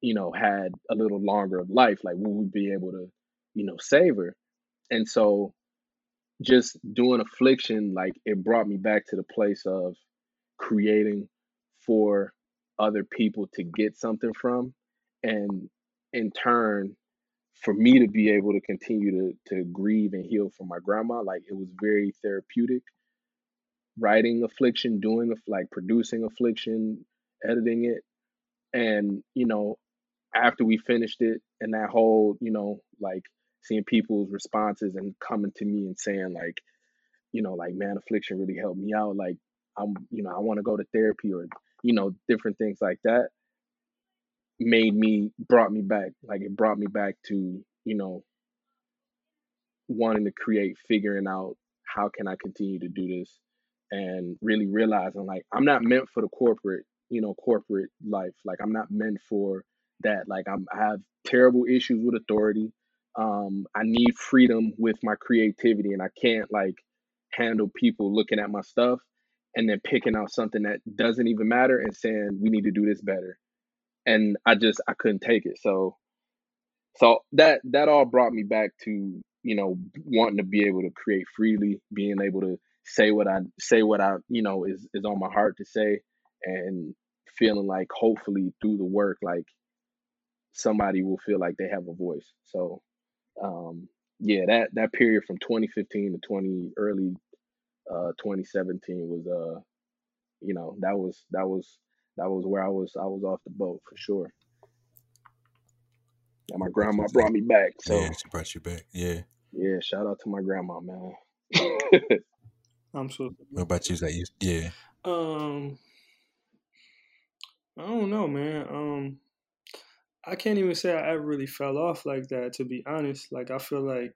you know, had a little longer of life? Like, would we be able to, you know, save her? And so just doing affliction, like it brought me back to the place of creating for other people to get something from. And in turn, for me to be able to continue to to grieve and heal for my grandma, like it was very therapeutic. Writing affliction, doing like producing affliction, editing it, and you know, after we finished it, and that whole you know like seeing people's responses and coming to me and saying like, you know, like man, affliction really helped me out. Like I'm, you know, I want to go to therapy or you know different things like that made me brought me back like it brought me back to you know wanting to create figuring out how can i continue to do this and really realizing like i'm not meant for the corporate you know corporate life. Like i'm not meant for that. Like I'm, i have terrible issues with authority um i need freedom with my creativity and i can't like handle people looking at my stuff and then picking out something that doesn't even matter and saying we need to do this better and I just I couldn't take it. So so that that all brought me back to you know wanting to be able to create freely, being able to say what I say what I you know is is on my heart to say, and feeling like hopefully through the work like somebody will feel like they have a voice. So um yeah, that that period from 2015 to 20 early uh 2017 was uh you know that was that was that was where I was I was off the boat for sure. And my grandma brought me back. So yeah, she brought you back. Yeah. Yeah, shout out to my grandma, man. I'm so. What about you? That you? Yeah. Um, I don't know, man. Um, I can't even say I ever really fell off like that. To be honest, like I feel like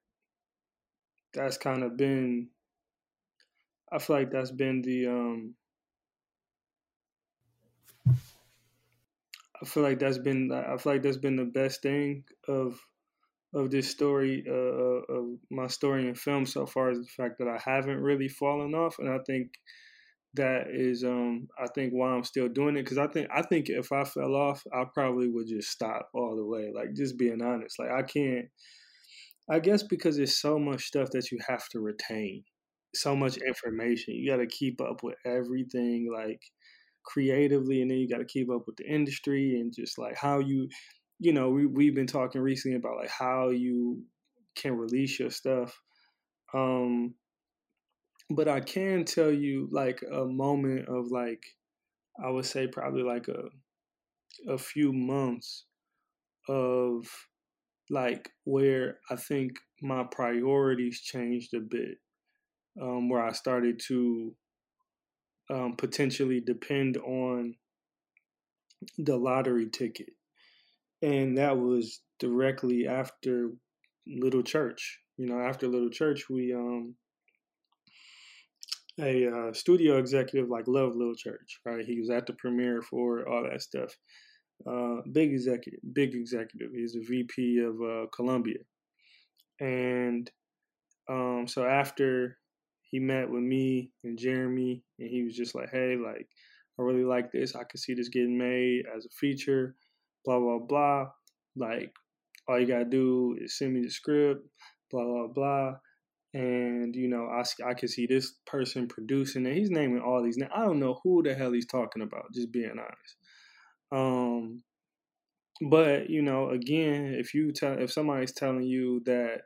that's kind of been. I feel like that's been the um I feel like that's been I feel like that's been the best thing of of this story uh, uh, of my story in film so far is the fact that I haven't really fallen off, and I think that is um I think why I'm still doing it because I think I think if I fell off, I probably would just stop all the way. Like just being honest, like I can't. I guess because there's so much stuff that you have to retain, so much information. You got to keep up with everything. Like creatively and then you got to keep up with the industry and just like how you you know we, we've been talking recently about like how you can release your stuff um but i can tell you like a moment of like i would say probably like a a few months of like where i think my priorities changed a bit um where i started to um, potentially depend on the lottery ticket. And that was directly after Little Church. You know, after Little Church, we, um, a uh, studio executive like loved Little Church, right? He was at the premiere for all that stuff. Uh, big executive, big executive. He's a VP of uh, Columbia. And um, so after he met with me and Jeremy, and he was just like, "Hey, like, I really like this. I could see this getting made as a feature." Blah blah blah. Like, all you gotta do is send me the script. Blah blah blah. And you know, I I can see this person producing it. He's naming all these. Now I don't know who the hell he's talking about. Just being honest. Um, but you know, again, if you tell if somebody's telling you that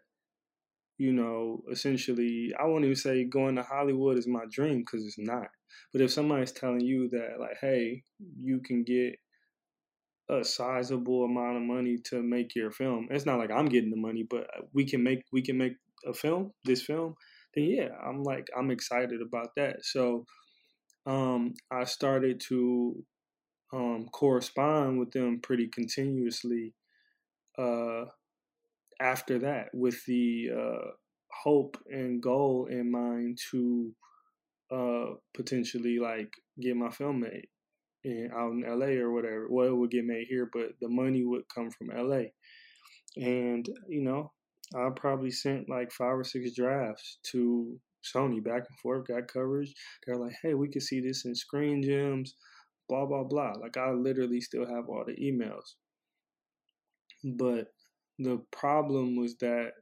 you know, essentially, I won't even say going to Hollywood is my dream because it's not. But if somebody's telling you that, like, hey, you can get a sizable amount of money to make your film, it's not like I'm getting the money, but we can make we can make a film, this film. Then yeah, I'm like I'm excited about that. So, um, I started to um, correspond with them pretty continuously. Uh, after that with the uh, hope and goal in mind to uh, potentially like get my film made in, out in LA or whatever. Well, it would get made here, but the money would come from LA. and you know, I probably sent like five or six drafts to Sony back and forth, got coverage. They're like, hey, we can see this in Screen Gems, blah blah blah. Like I literally still have all the emails. But the problem was that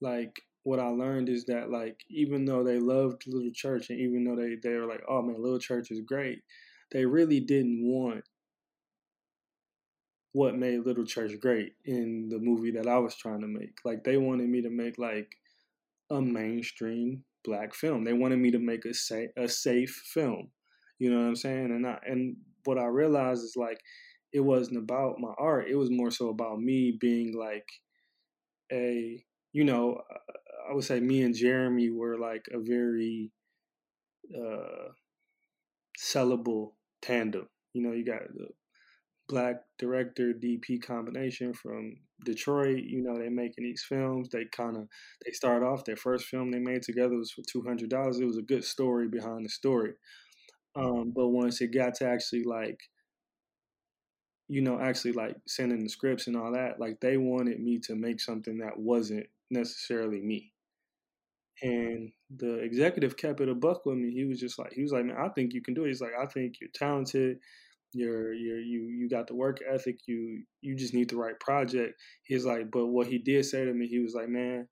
like what I learned is that like even though they loved Little Church and even though they they were like, oh man, Little Church is great, they really didn't want what made Little Church great in the movie that I was trying to make. Like they wanted me to make like a mainstream black film. They wanted me to make a safe a safe film. You know what I'm saying? And I and what I realized is like it wasn't about my art. It was more so about me being like a you know I would say me and Jeremy were like a very uh sellable tandem. You know, you got the black director DP combination from Detroit. You know, they're making these films. They kind of they start off their first film they made together was for two hundred dollars. It was a good story behind the story. Um, but once it got to actually like, you know, actually like sending the scripts and all that, like they wanted me to make something that wasn't necessarily me. And the executive kept it a buck with me. He was just like, he was like, man, I think you can do it. He's like, I think you're talented. You're, you're, you, you got the work ethic. You, you just need the right project. He's like, but what he did say to me, he was like, man,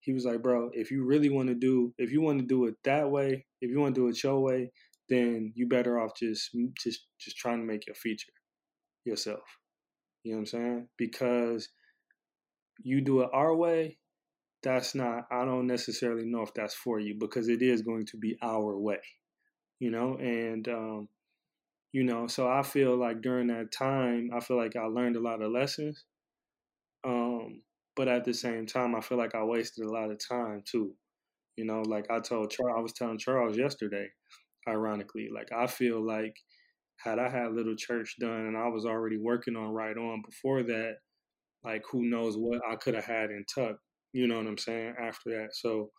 he was like, bro, if you really want to do, if you want to do it that way, if you want to do it your way, then you better off just, just, just trying to make your feature yourself. You know what I'm saying? Because you do it our way, that's not i don't necessarily know if that's for you because it is going to be our way you know and um you know so i feel like during that time i feel like i learned a lot of lessons um but at the same time i feel like i wasted a lot of time too you know like i told charles i was telling charles yesterday ironically like i feel like had i had little church done and i was already working on right on before that like who knows what i could have had in tuck you know what I'm saying? After that, so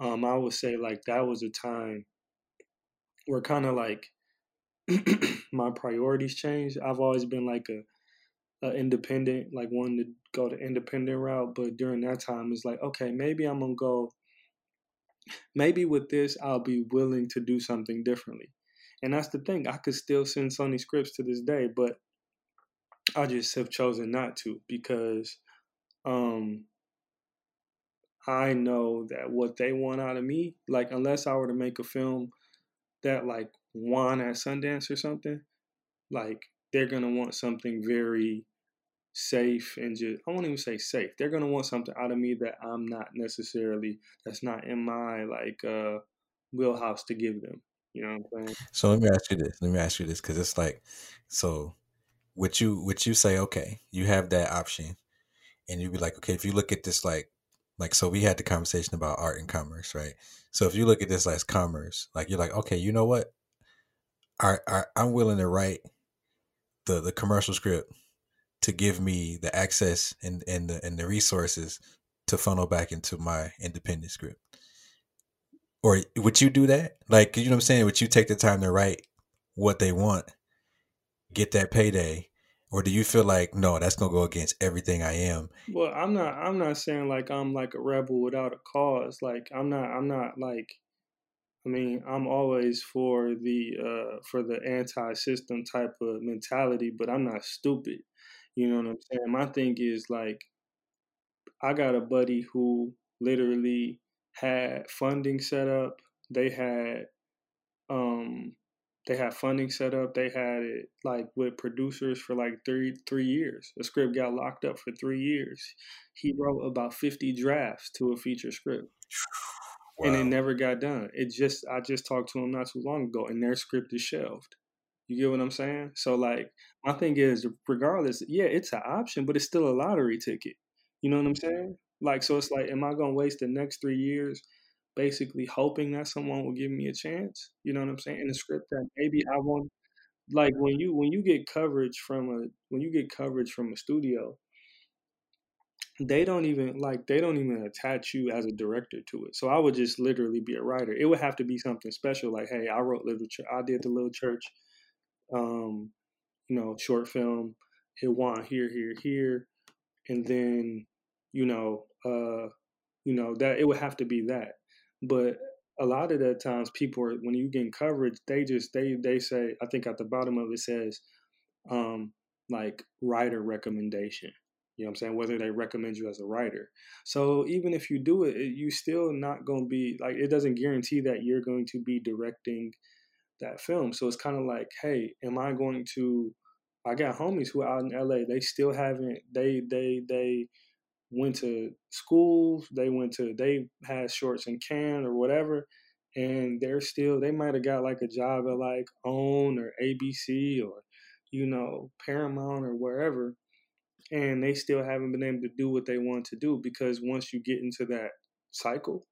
um, I would say like that was a time where kind of like my priorities changed. I've always been like a, a independent, like wanting to go the independent route, but during that time, it's like okay, maybe I'm gonna go. Maybe with this, I'll be willing to do something differently. And that's the thing. I could still send Sony scripts to this day, but I just have chosen not to because um, I know that what they want out of me, like unless I were to make a film that like won at Sundance or something, like they're gonna want something very safe and just I won't even say safe. They're gonna want something out of me that I'm not necessarily that's not in my like uh wheelhouse to give them. You know what I'm saying? So let me ask you this. Let me ask you this because it's like, so would you would you say okay, you have that option, and you'd be like, okay, if you look at this like like so we had the conversation about art and commerce right so if you look at this as commerce like you're like okay you know what I, I i'm willing to write the the commercial script to give me the access and and the and the resources to funnel back into my independent script. Or would you do that? Like you know what i'm saying? Would you take the time to write what they want get that payday or do you feel like no that's gonna go against everything i am? Well i'm not i'm not saying like i'm like a rebel without a cause. Like i'm not i'm not like i mean i'm always for the uh for the anti-system type of mentality but i'm not stupid you know what i'm saying my thing is like i got a buddy who literally had funding set up they had um they had funding set up. They had it like with producers for like three three years. The script got locked up for three years. He wrote about fifty drafts to a feature script, wow. and it never got done. It just I just talked to them not too long ago, and their script is shelved. You get what I'm saying? So like my thing is, regardless, yeah, it's an option, but it's still a lottery ticket. You know what I'm saying? Like so, it's like, am I gonna waste the next three years basically hoping that someone will give me a chance. You know what I'm saying? In the script that maybe I want like when you when you get coverage from a when you get coverage from a studio, they don't even like they don't even attach you as a director to it. So I would just literally be a writer. It would have to be something special, like, hey, I wrote church I did the little church um, you know, short film. It won here, here, here. and then you know, uh, you know that it would have to be that. But a lot of the times, people are when you get coverage, they just they they say I think at the bottom of it says, um, like writer recommendation. You know what I'm saying? Whether they recommend you as a writer. So even if you do it, you still not going to be like it doesn't guarantee that you're going to be directing that film. So it's kind of like, hey, am I going to I got homies who are out in LA. They still haven't they they they went to schools, they went to they had shorts in Cannes or whatever, and they're still they might have got like a job at like OWN or ABC or you know Paramount or wherever, and they still haven't been able to do what they want to do because once you get into that cycle,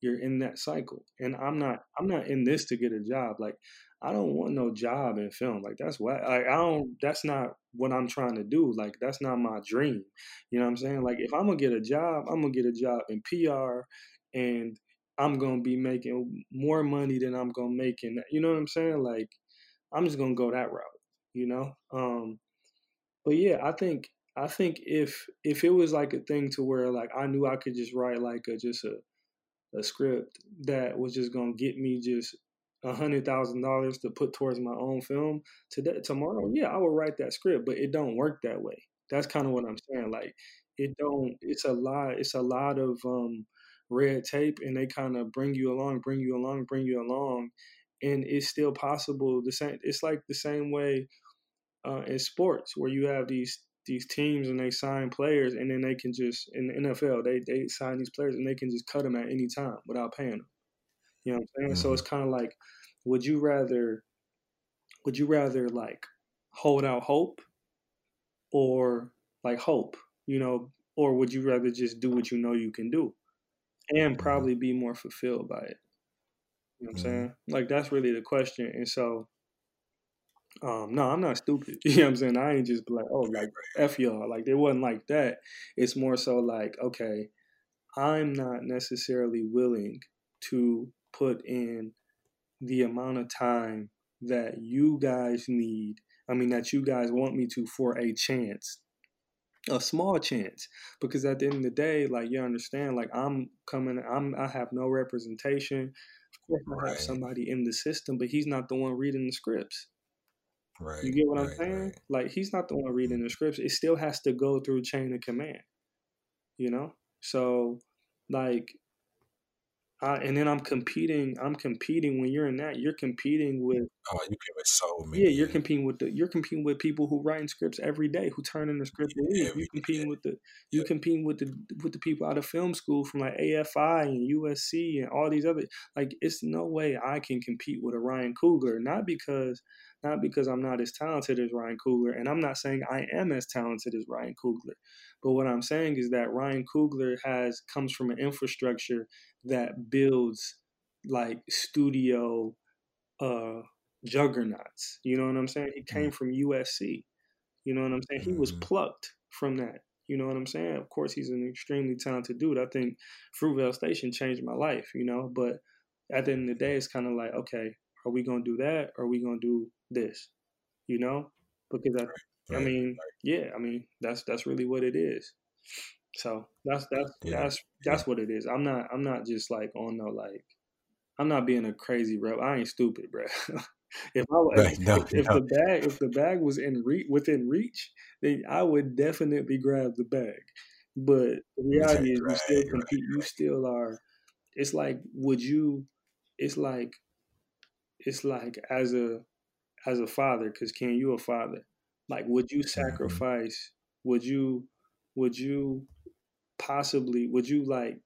you're in that cycle. And I'm not I'm not in this to get a job. Like I don't want no job in film. Like that's what like I don't that's not what I'm trying to do. Like that's not my dream. You know what I'm saying? Like if I'm gonna get a job, I'm gonna get a job in PR and I'm gonna be making more money than I'm gonna make in that. You know what I'm saying? Like I'm just gonna go that route, you know? Um but yeah, I think I think if if it was like a thing to where like I knew I could just write like a just a a script that was just gonna get me just a hundred thousand dollars to put towards my own film today tomorrow, yeah, I will write that script, but it don't work that way. That's kind of what I'm saying. Like it don't. It's a lot. It's a lot of um, red tape, and they kind of bring you along, bring you along, bring you along, and it's still possible. The same. It's like the same way uh, in sports where you have these these teams and they sign players, and then they can just in the NFL they they sign these players and they can just cut them at any time without paying them. You know what I'm saying? Mm-hmm. So it's kind of like, would you rather, would you rather like hold out hope, or like hope, you know, or would you rather just do what you know you can do, and mm-hmm. probably be more fulfilled by it? You know what I'm mm-hmm. saying? Like that's really the question. And so, um, no, I'm not stupid. You know what I'm saying? I ain't just like, oh, like f y'all. Like it wasn't like that. It's more so like, okay, I'm not necessarily willing to put in the amount of time that you guys need. I mean, that you guys want me to for a chance, a small chance. Because at the end of the day, like you understand, like I'm coming, I'm I have no representation. Of course, I have somebody in the system, but he's not the one reading the scripts. Right. You get what right, I'm saying? Right. Like he's not the one reading the scripts. It still has to go through chain of command. You know? So like uh, and then I'm competing. I'm competing when you're in that. You're competing with. Oh, you compete with so many. Yeah, you're competing with the. You're competing with people who writing scripts every day, who turn in the script. Yeah, you're competing with the. You're competing with the with the people out of film school from like AFI and USC and all these other. Like, it's no way I can compete with a Ryan Coogler. Not because not because I'm not as talented as Ryan Coogler, and I'm not saying I am as talented as Ryan Coogler, but what I'm saying is that Ryan Coogler has comes from an infrastructure that builds like studio uh, juggernauts. You know what I'm saying? He came mm. from USC. You know what I'm saying? He was mm-hmm. plucked from that. You know what I'm saying? Of course, he's an extremely talented dude. I think Fruitvale Station changed my life, you know, but at the end of the day, it's kind of like, okay, are we going to do that or are we going to do this? You know, because I, right, I mean, right. yeah, I mean that's that's really what it is. So that's that's yeah. that's that's yeah. what it is. I'm not I'm not just like on no like I'm not being a crazy rep. I ain't stupid, bro. if I was, right, no, if, if the bag if the bag was in reach within reach, then I would definitely grab the bag. But the reality is, you still compete. You still are. It's like, would you? It's like, it's like as a as a father, because can you a father? Like, would you mm-hmm. sacrifice? Would you? Would you possibly? Would you like?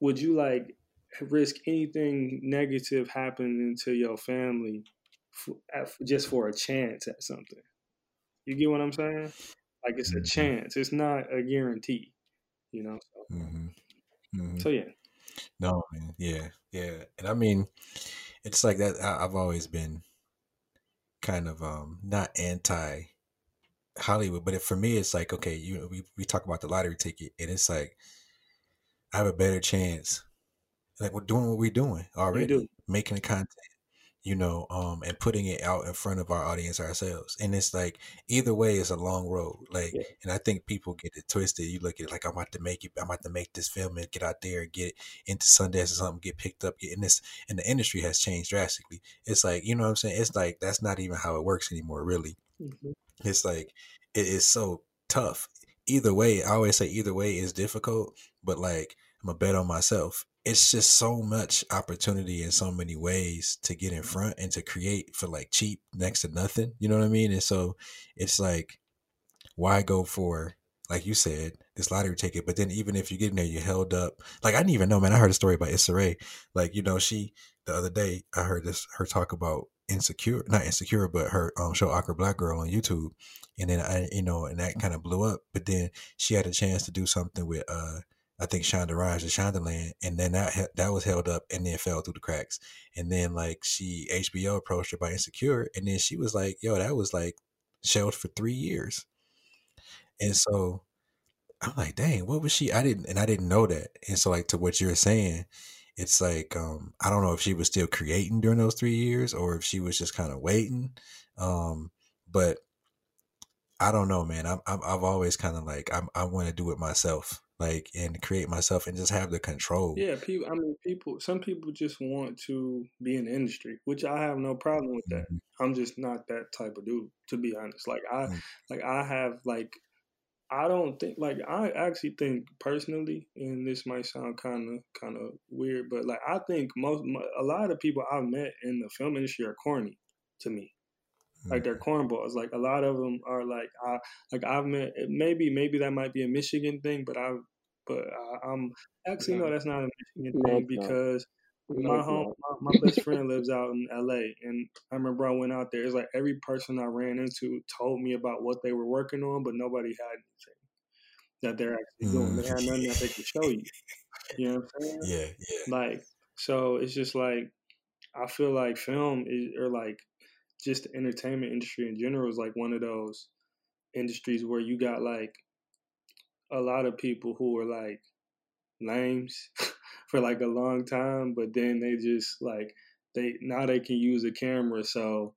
Would you like risk anything negative happening to your family for, just for a chance at something? You get what I'm saying? Like it's a mm-hmm. chance. It's not a guarantee. You know. So, mm-hmm. Mm-hmm. so yeah. No, man. Yeah, yeah, and I mean, it's like that. I've always been kind of um not anti Hollywood, but for me, it's like okay, you know, we we talk about the lottery ticket, and it's like I have a better chance. Like we're doing what we're doing already, making the content. You know, um, and putting it out in front of our audience ourselves. And it's like either way is a long road. Like, Yeah. and I think people get it twisted. You look at it like I'm about to make it, I'm about to make this film and get out there and get it into Sundance or something, get picked up, get in this. And the industry has changed drastically. It's like you know what I'm saying. It's like that's not even how it works anymore, really. Mhm. It's like it is so tough. Either way, I always say either way is difficult, but like I'm a bet on myself. It's just so much opportunity in so many ways to get in front and to create for like cheap, next to nothing. You know what I mean? And so it's like, why go for like you said this lottery ticket? But then even if you get in there, you're held up. Like I didn't even know, man. I heard a story about Issa Rae. Like you know, she the other day I heard this her talk about insecure, not insecure, but her um show Awkward Black Girl on YouTube, and then I you know, and that kind of blew up. But then she had a chance to do something with uh I think Shonda Rhimes and Shondaland, and then that that was held up and then fell through the cracks. And then like she HBO approached her by Insecure, and then she was like, "Yo, that was like shelved for three years." And so I'm like, "Dang, what was she?" I didn't, and I didn't know that. And so like to what you're saying, it's like um I don't know if she was still creating during those three years or if she was just kind of waiting. Um, but I don't know, man. I'm, I'm I've always kind of like I'm, I want to do it myself, like and create myself and just have the control. Yeah, people. I mean, people. Some people just want to be in the industry, which I have no problem with that. Mhm. I'm just not that type of dude, to be honest. Like I, Mm. like I have like, I don't think like I actually think personally, and this might sound kind of kind of weird, but like I think most mo- a lot of people I've met in the film industry are corny to me. Like they're cornballs. Like a lot of them are like I like I've met maybe maybe that might be a Michigan thing, but I but I, I'm actually no, that's not a Michigan thing because my home my, my best friend lives out in LA and I remember I went out there. It's like every person I ran into told me about what they were working on, but nobody had anything that they're actually doing. They had Mm. nothing that they could show you. You know what I'm saying? Yeah, yeah. Like so it's just like I feel like film is or like just the entertainment industry in general is like one of those industries where you got like a lot of people who are like lames for like a long time, but then they just like they now they can use a camera so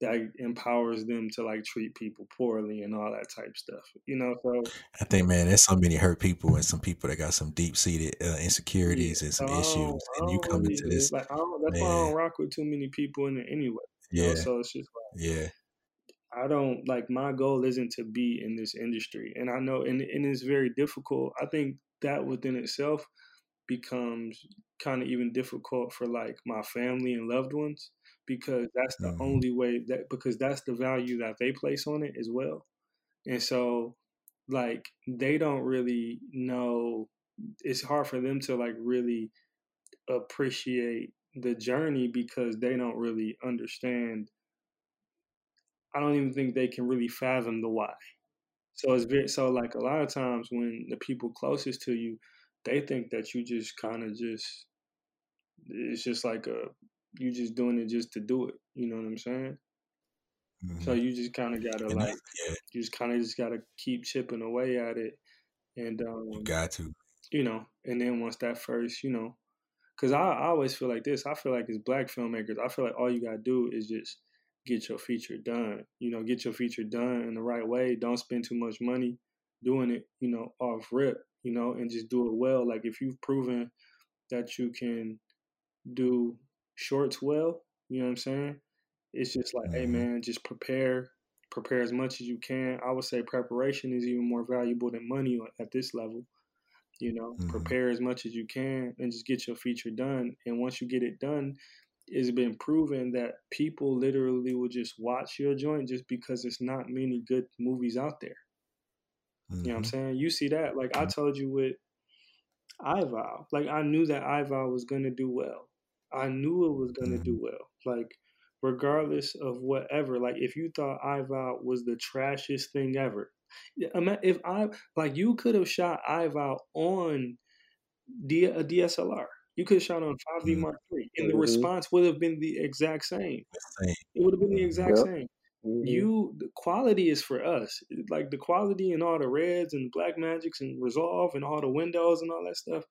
that empowers them to like treat people poorly and all that type stuff. You know, so I think, man, there's so many hurt people and some people that got some deep seated uh, insecurities and some I issues, and you come into this, like I that's why I don't rock with too many people in it anyway. Yeah, know? So it's just like yeah, I don't like my goal isn't to be in this industry. And I know and, and it's very difficult. I think that within itself becomes kind of even difficult for like my family and loved ones because that's the Mhm. only way that because that's the value that they place on it as well. And so like they don't really know it's hard for them to like really appreciate the journey because they don't really understand I don't even think they can really fathom the why. So it's very so like a lot of times when the people closest to you, they think that you just kind of just it's just like a you just doing it just to do it. You know what I'm saying? So mhm. you just kind of gotta and like yeah, you just kind of just gotta keep chipping away at it, and you um, got to. you know, and then once that first, you know, because I, I always feel like this. I feel like as black filmmakers, I feel like all you gotta do is just get your feature done. You know, get your feature done in the right way. Don't spend too much money doing it. You know, off rip. You know, and just do it well. Like if you've proven that you can do shorts well, you know what I'm saying? It's just like, hey Mhm. man, just prepare, prepare as much as you can. I would say preparation is even more valuable than money at this level. You know, Mhm. prepare as much as you can and just get your feature done. And once you get it done, it's been proven that people literally will just watch your joint just because it's not many good movies out there. You know what I'm Mhm. saying? You see that? Like I told you with iVow. Like I knew that iVow was gonna do well. I knew it was gonna do well. Like regardless of whatever. Like if you thought iVow was the trashiest thing ever, if I like you could have shot iVow on D, a DSLR. You could have shot on 5D Mhm. Mark III, and the Mhm. response would have been the exact same. Same. It would have been the exact Yep. same Mhm. you the quality is for us like the quality and all the reds and black magics and resolve and all the windows and all that stuff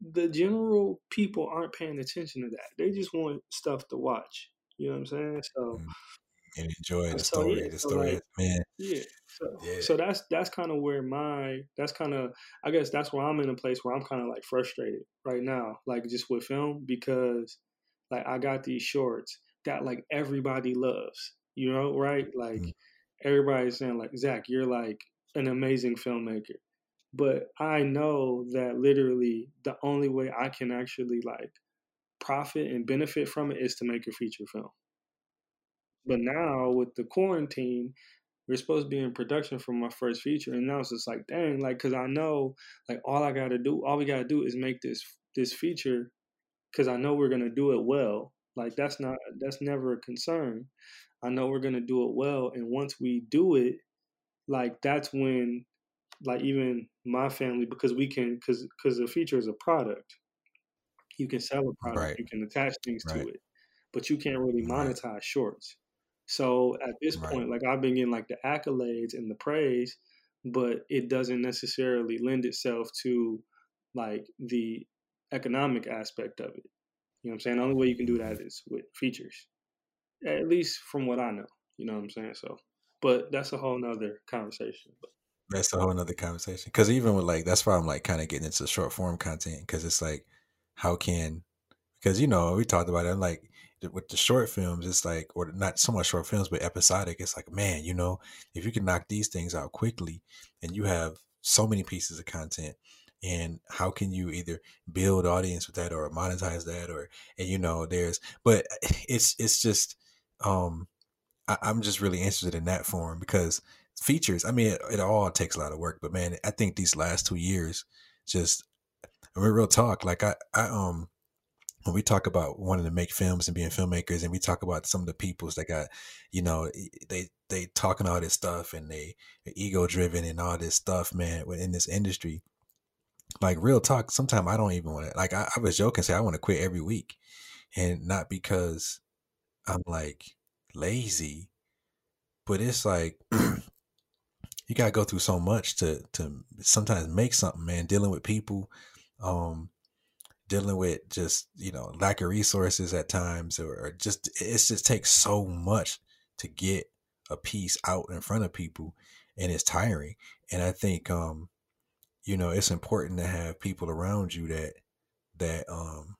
the general people aren't paying attention to that. They just want stuff to watch. You know what I'm saying? So Mm. And enjoy the so story. yeah, The so story, like man. yeah, so Yeah. so that's that's kind of where my that's kind of I guess that's where I'm in a place where I'm kind of like frustrated right now, like just with film because like I got these shorts that like everybody loves, you know, right? Like Mm. everybody's saying like Zach, you're like an amazing filmmaker, but I know that literally the only way I can actually like profit and benefit from it is to make a feature film. But now with the quarantine, we're supposed to be in production for my first feature, and now it's just like, dang, like, cause I know, like, all I gotta do, all we gotta do is make this this feature, cause I know we're gonna do it well. Like, that's not, that's never a concern. I know we're gonna do it well, and once we do it, like, that's when, like, even my family, because we can, cause cause the feature is a product. You can sell a product, Right. you can attach things Right. to it, but you can't really Right. monetize shorts. So at this Right. point, like I've been getting like the accolades and the praise, but it doesn't necessarily lend itself to like the economic aspect of it. You know what I'm saying? The only way you can do that is with features. At least from what I know. You know what I'm saying? So but that's a whole nother conversation. That's a whole nother conversation. Because even with like, that's why I'm like kind of getting into short form content. Because it's like, how can? Because you know we talked about it. Like with the short films, it's like, or not so much short films, but episodic. It's like, man, you know, if you can knock these things out quickly, and you have so many pieces of content, and how can you either build audience with that or monetize that, or and you know, there's, but it's it's just, um, I, I'm just really interested in that form because features. I mean, it, it all takes a lot of work, but man, I think these last two years, just I mean, real talk. Like I, I um, when we talk about wanting to make films and being filmmakers, and we talk about some of the peoples that got, you know, they they talking all this stuff and they ego driven and all this stuff, man, within this industry. Like real talk, sometimes I don't even want to. Like I, I was joking, say I want to quit every week, and not because I'm like lazy, but it's like you gotta go through so much to to sometimes make something, man. Dealing with people, um, dealing with just you know lack of resources at times, or, or just it just takes so much to get a piece out in front of people, and it's tiring. And I think um, you know it's important to have people around you that that um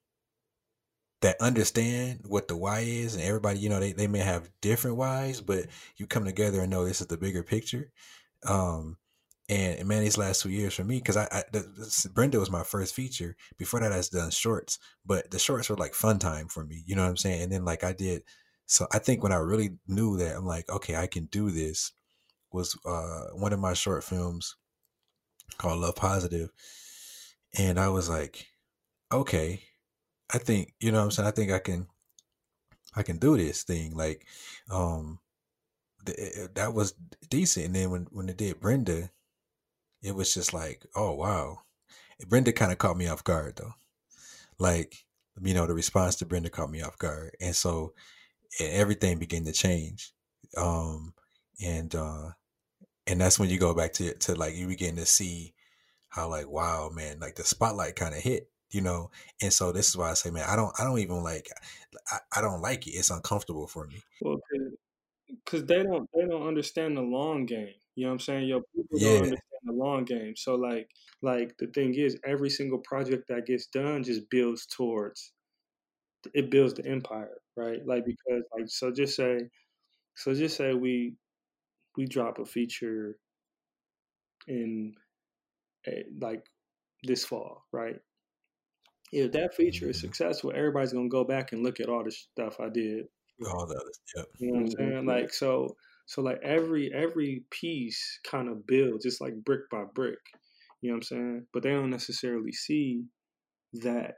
that understand what the why is and everybody you know they, they may have different whys but you come together and know this is the bigger picture um and, and man these last two years for me because I, I this, brenda was my first feature before that i was done shorts but the shorts were like fun time for me you know what i'm saying and then like i did so i think when i really knew that i'm like okay i can do this was uh one of my short films called love positive and i was like okay I think you know what I'm saying. I think I can, I can do this thing. Like, um, the, that was decent. And then when when it did Brenda, it was just like, oh wow. Brenda kind of caught me off guard though. Like, you know, the response to Brenda caught me off guard, and so everything began to change. Um, and uh, and that's when you go back to to like you begin to see how like wow man like the spotlight kind of hit you know and so this is why i say man i don't i don't even like i, I don't like it it's uncomfortable for me well, because they don't they don't understand the long game. You know what I'm saying? Your people Yeah. don't understand the long game. So like like the thing is, every single project that gets done just builds towards it builds the empire, right? Like because like so just say so just say we we drop a feature in eh, like this fall, right? If that feature is Mhm. successful, everybody's gonna go back and look at all the stuff I did all the other yep. You know what I'm Mhm. saying? Like so so like every every piece kind of builds just like brick by brick. You know what I'm saying? But they don't necessarily see that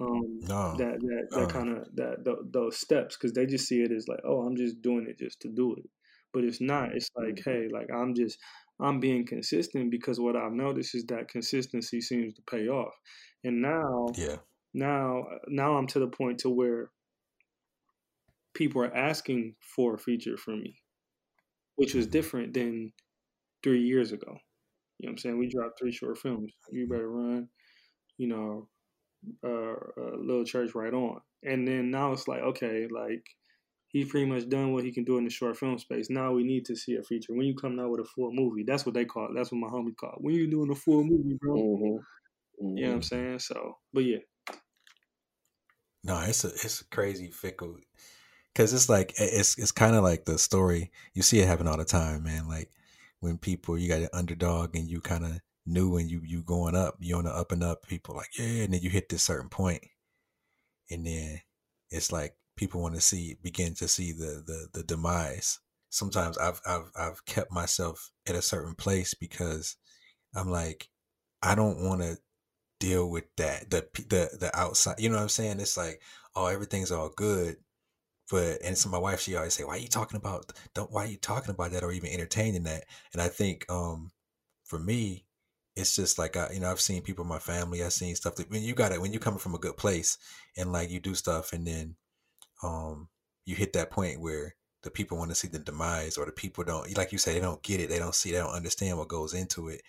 um no that that uh, that kind of that th- those steps cuz they just see it as like, "Oh, I'm just doing it just to do it." But it's not. It's like, Mhm. "Hey, like I'm just I'm being consistent because what I've noticed is that consistency seems to pay off." And now yeah now now I'm to the point to where people are asking for a feature from me, which was different than three years ago. You know what I'm saying? We dropped three short films. You better run. you know, uh, uh, Little Church right on. And then now it's like, okay, like he's pretty much done what he can do in the short film space. Now we need to see a feature. When you come out with a full movie, that's what they call it. That's what my homie called. When you doing a full movie, bro. Mm-hmm. Mm-hmm. You know what I'm saying? So, but yeah. No, it's a it's a crazy fickle because it's like it's it's kind of like the story you see it happen all the time, man. Like when people you got an underdog and you kind of new and you you going up, you on the up and up. People like yeah, and then you hit this certain point, and then it's like people want to see begin to see the the the demise. Sometimes I've I've I've kept myself at a certain place because I'm like I don't want to deal with that the the the outside you know what i'm saying it's like oh everything's all good but and so my wife she always say why are you talking about don't why are you talking about that or even entertaining that? And i think um for me it's just like I, you know i've seen people in my family i've seen stuff that when you got it when you're coming from a good place and like you do stuff and then um you hit that point where the people want to see the demise or the people don't like you say they don't get it they don't see they don't understand what goes into it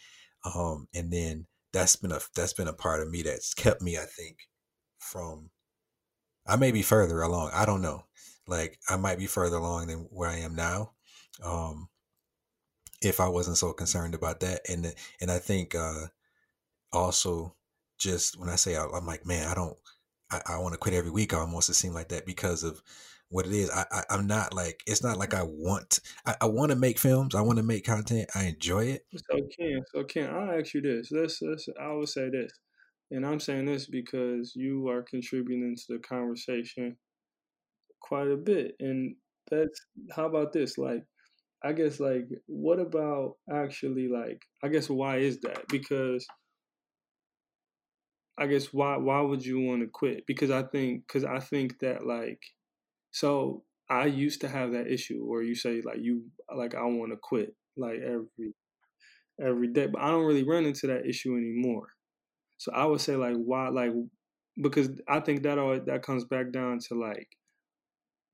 um and then that's been a that's been a part of me that's kept me, I think, from I may be further along. I don't know. Like I might be further along than where I am now. Um if I wasn't so concerned about that. And and I think uh also just when I say I, am like, man, I don't I, I want to quit every week almost it seemed like that because of what it is. I, I am not like it's not like I want I, I want to make films. I want to make content. I enjoy it. So Ken, so Ken, I'll ask you this. Let's let's I would say this. And I'm saying this because you are contributing to the conversation quite a bit. And that's how about this? Like I guess like what about actually like I guess why is that? Because I guess why why would you want to quit? Because I think because I think that like so I used to have that issue where you say like you like I want to quit like every every day, but I don't really run into that issue anymore. So I would say like why like because I think that all that comes back down to like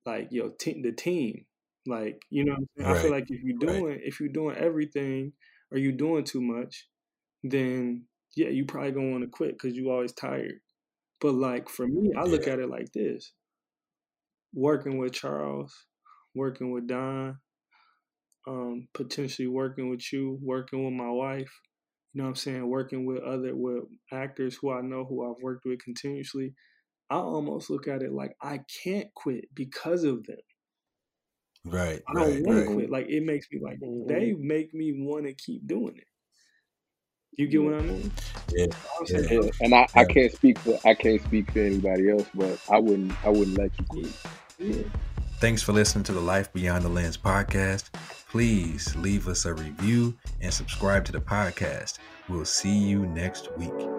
like yo t- the team like you know right. I feel like if you're doing right. if you're doing everything or you doing too much then yeah you probably gonna want to quit because you always tired but like for me I look yeah. at it like this working with Charles, working with Don, um, potentially working with you, working with my wife. You know what I'm saying? Working with other with actors who I know who I've worked with continuously. I almost look at it like I can't quit because of them. Right. I don't want right. to quit. Like it makes me like mm-hmm. they make me want to keep doing it. You get what I mean? Yeah. yeah. yeah. And I, I can't speak for I can't speak for anybody else, but I wouldn't I wouldn't let you quit. Thanks for listening to the Life Beyond the Lens podcast. Please leave us a review and subscribe to the podcast. We'll see you next week.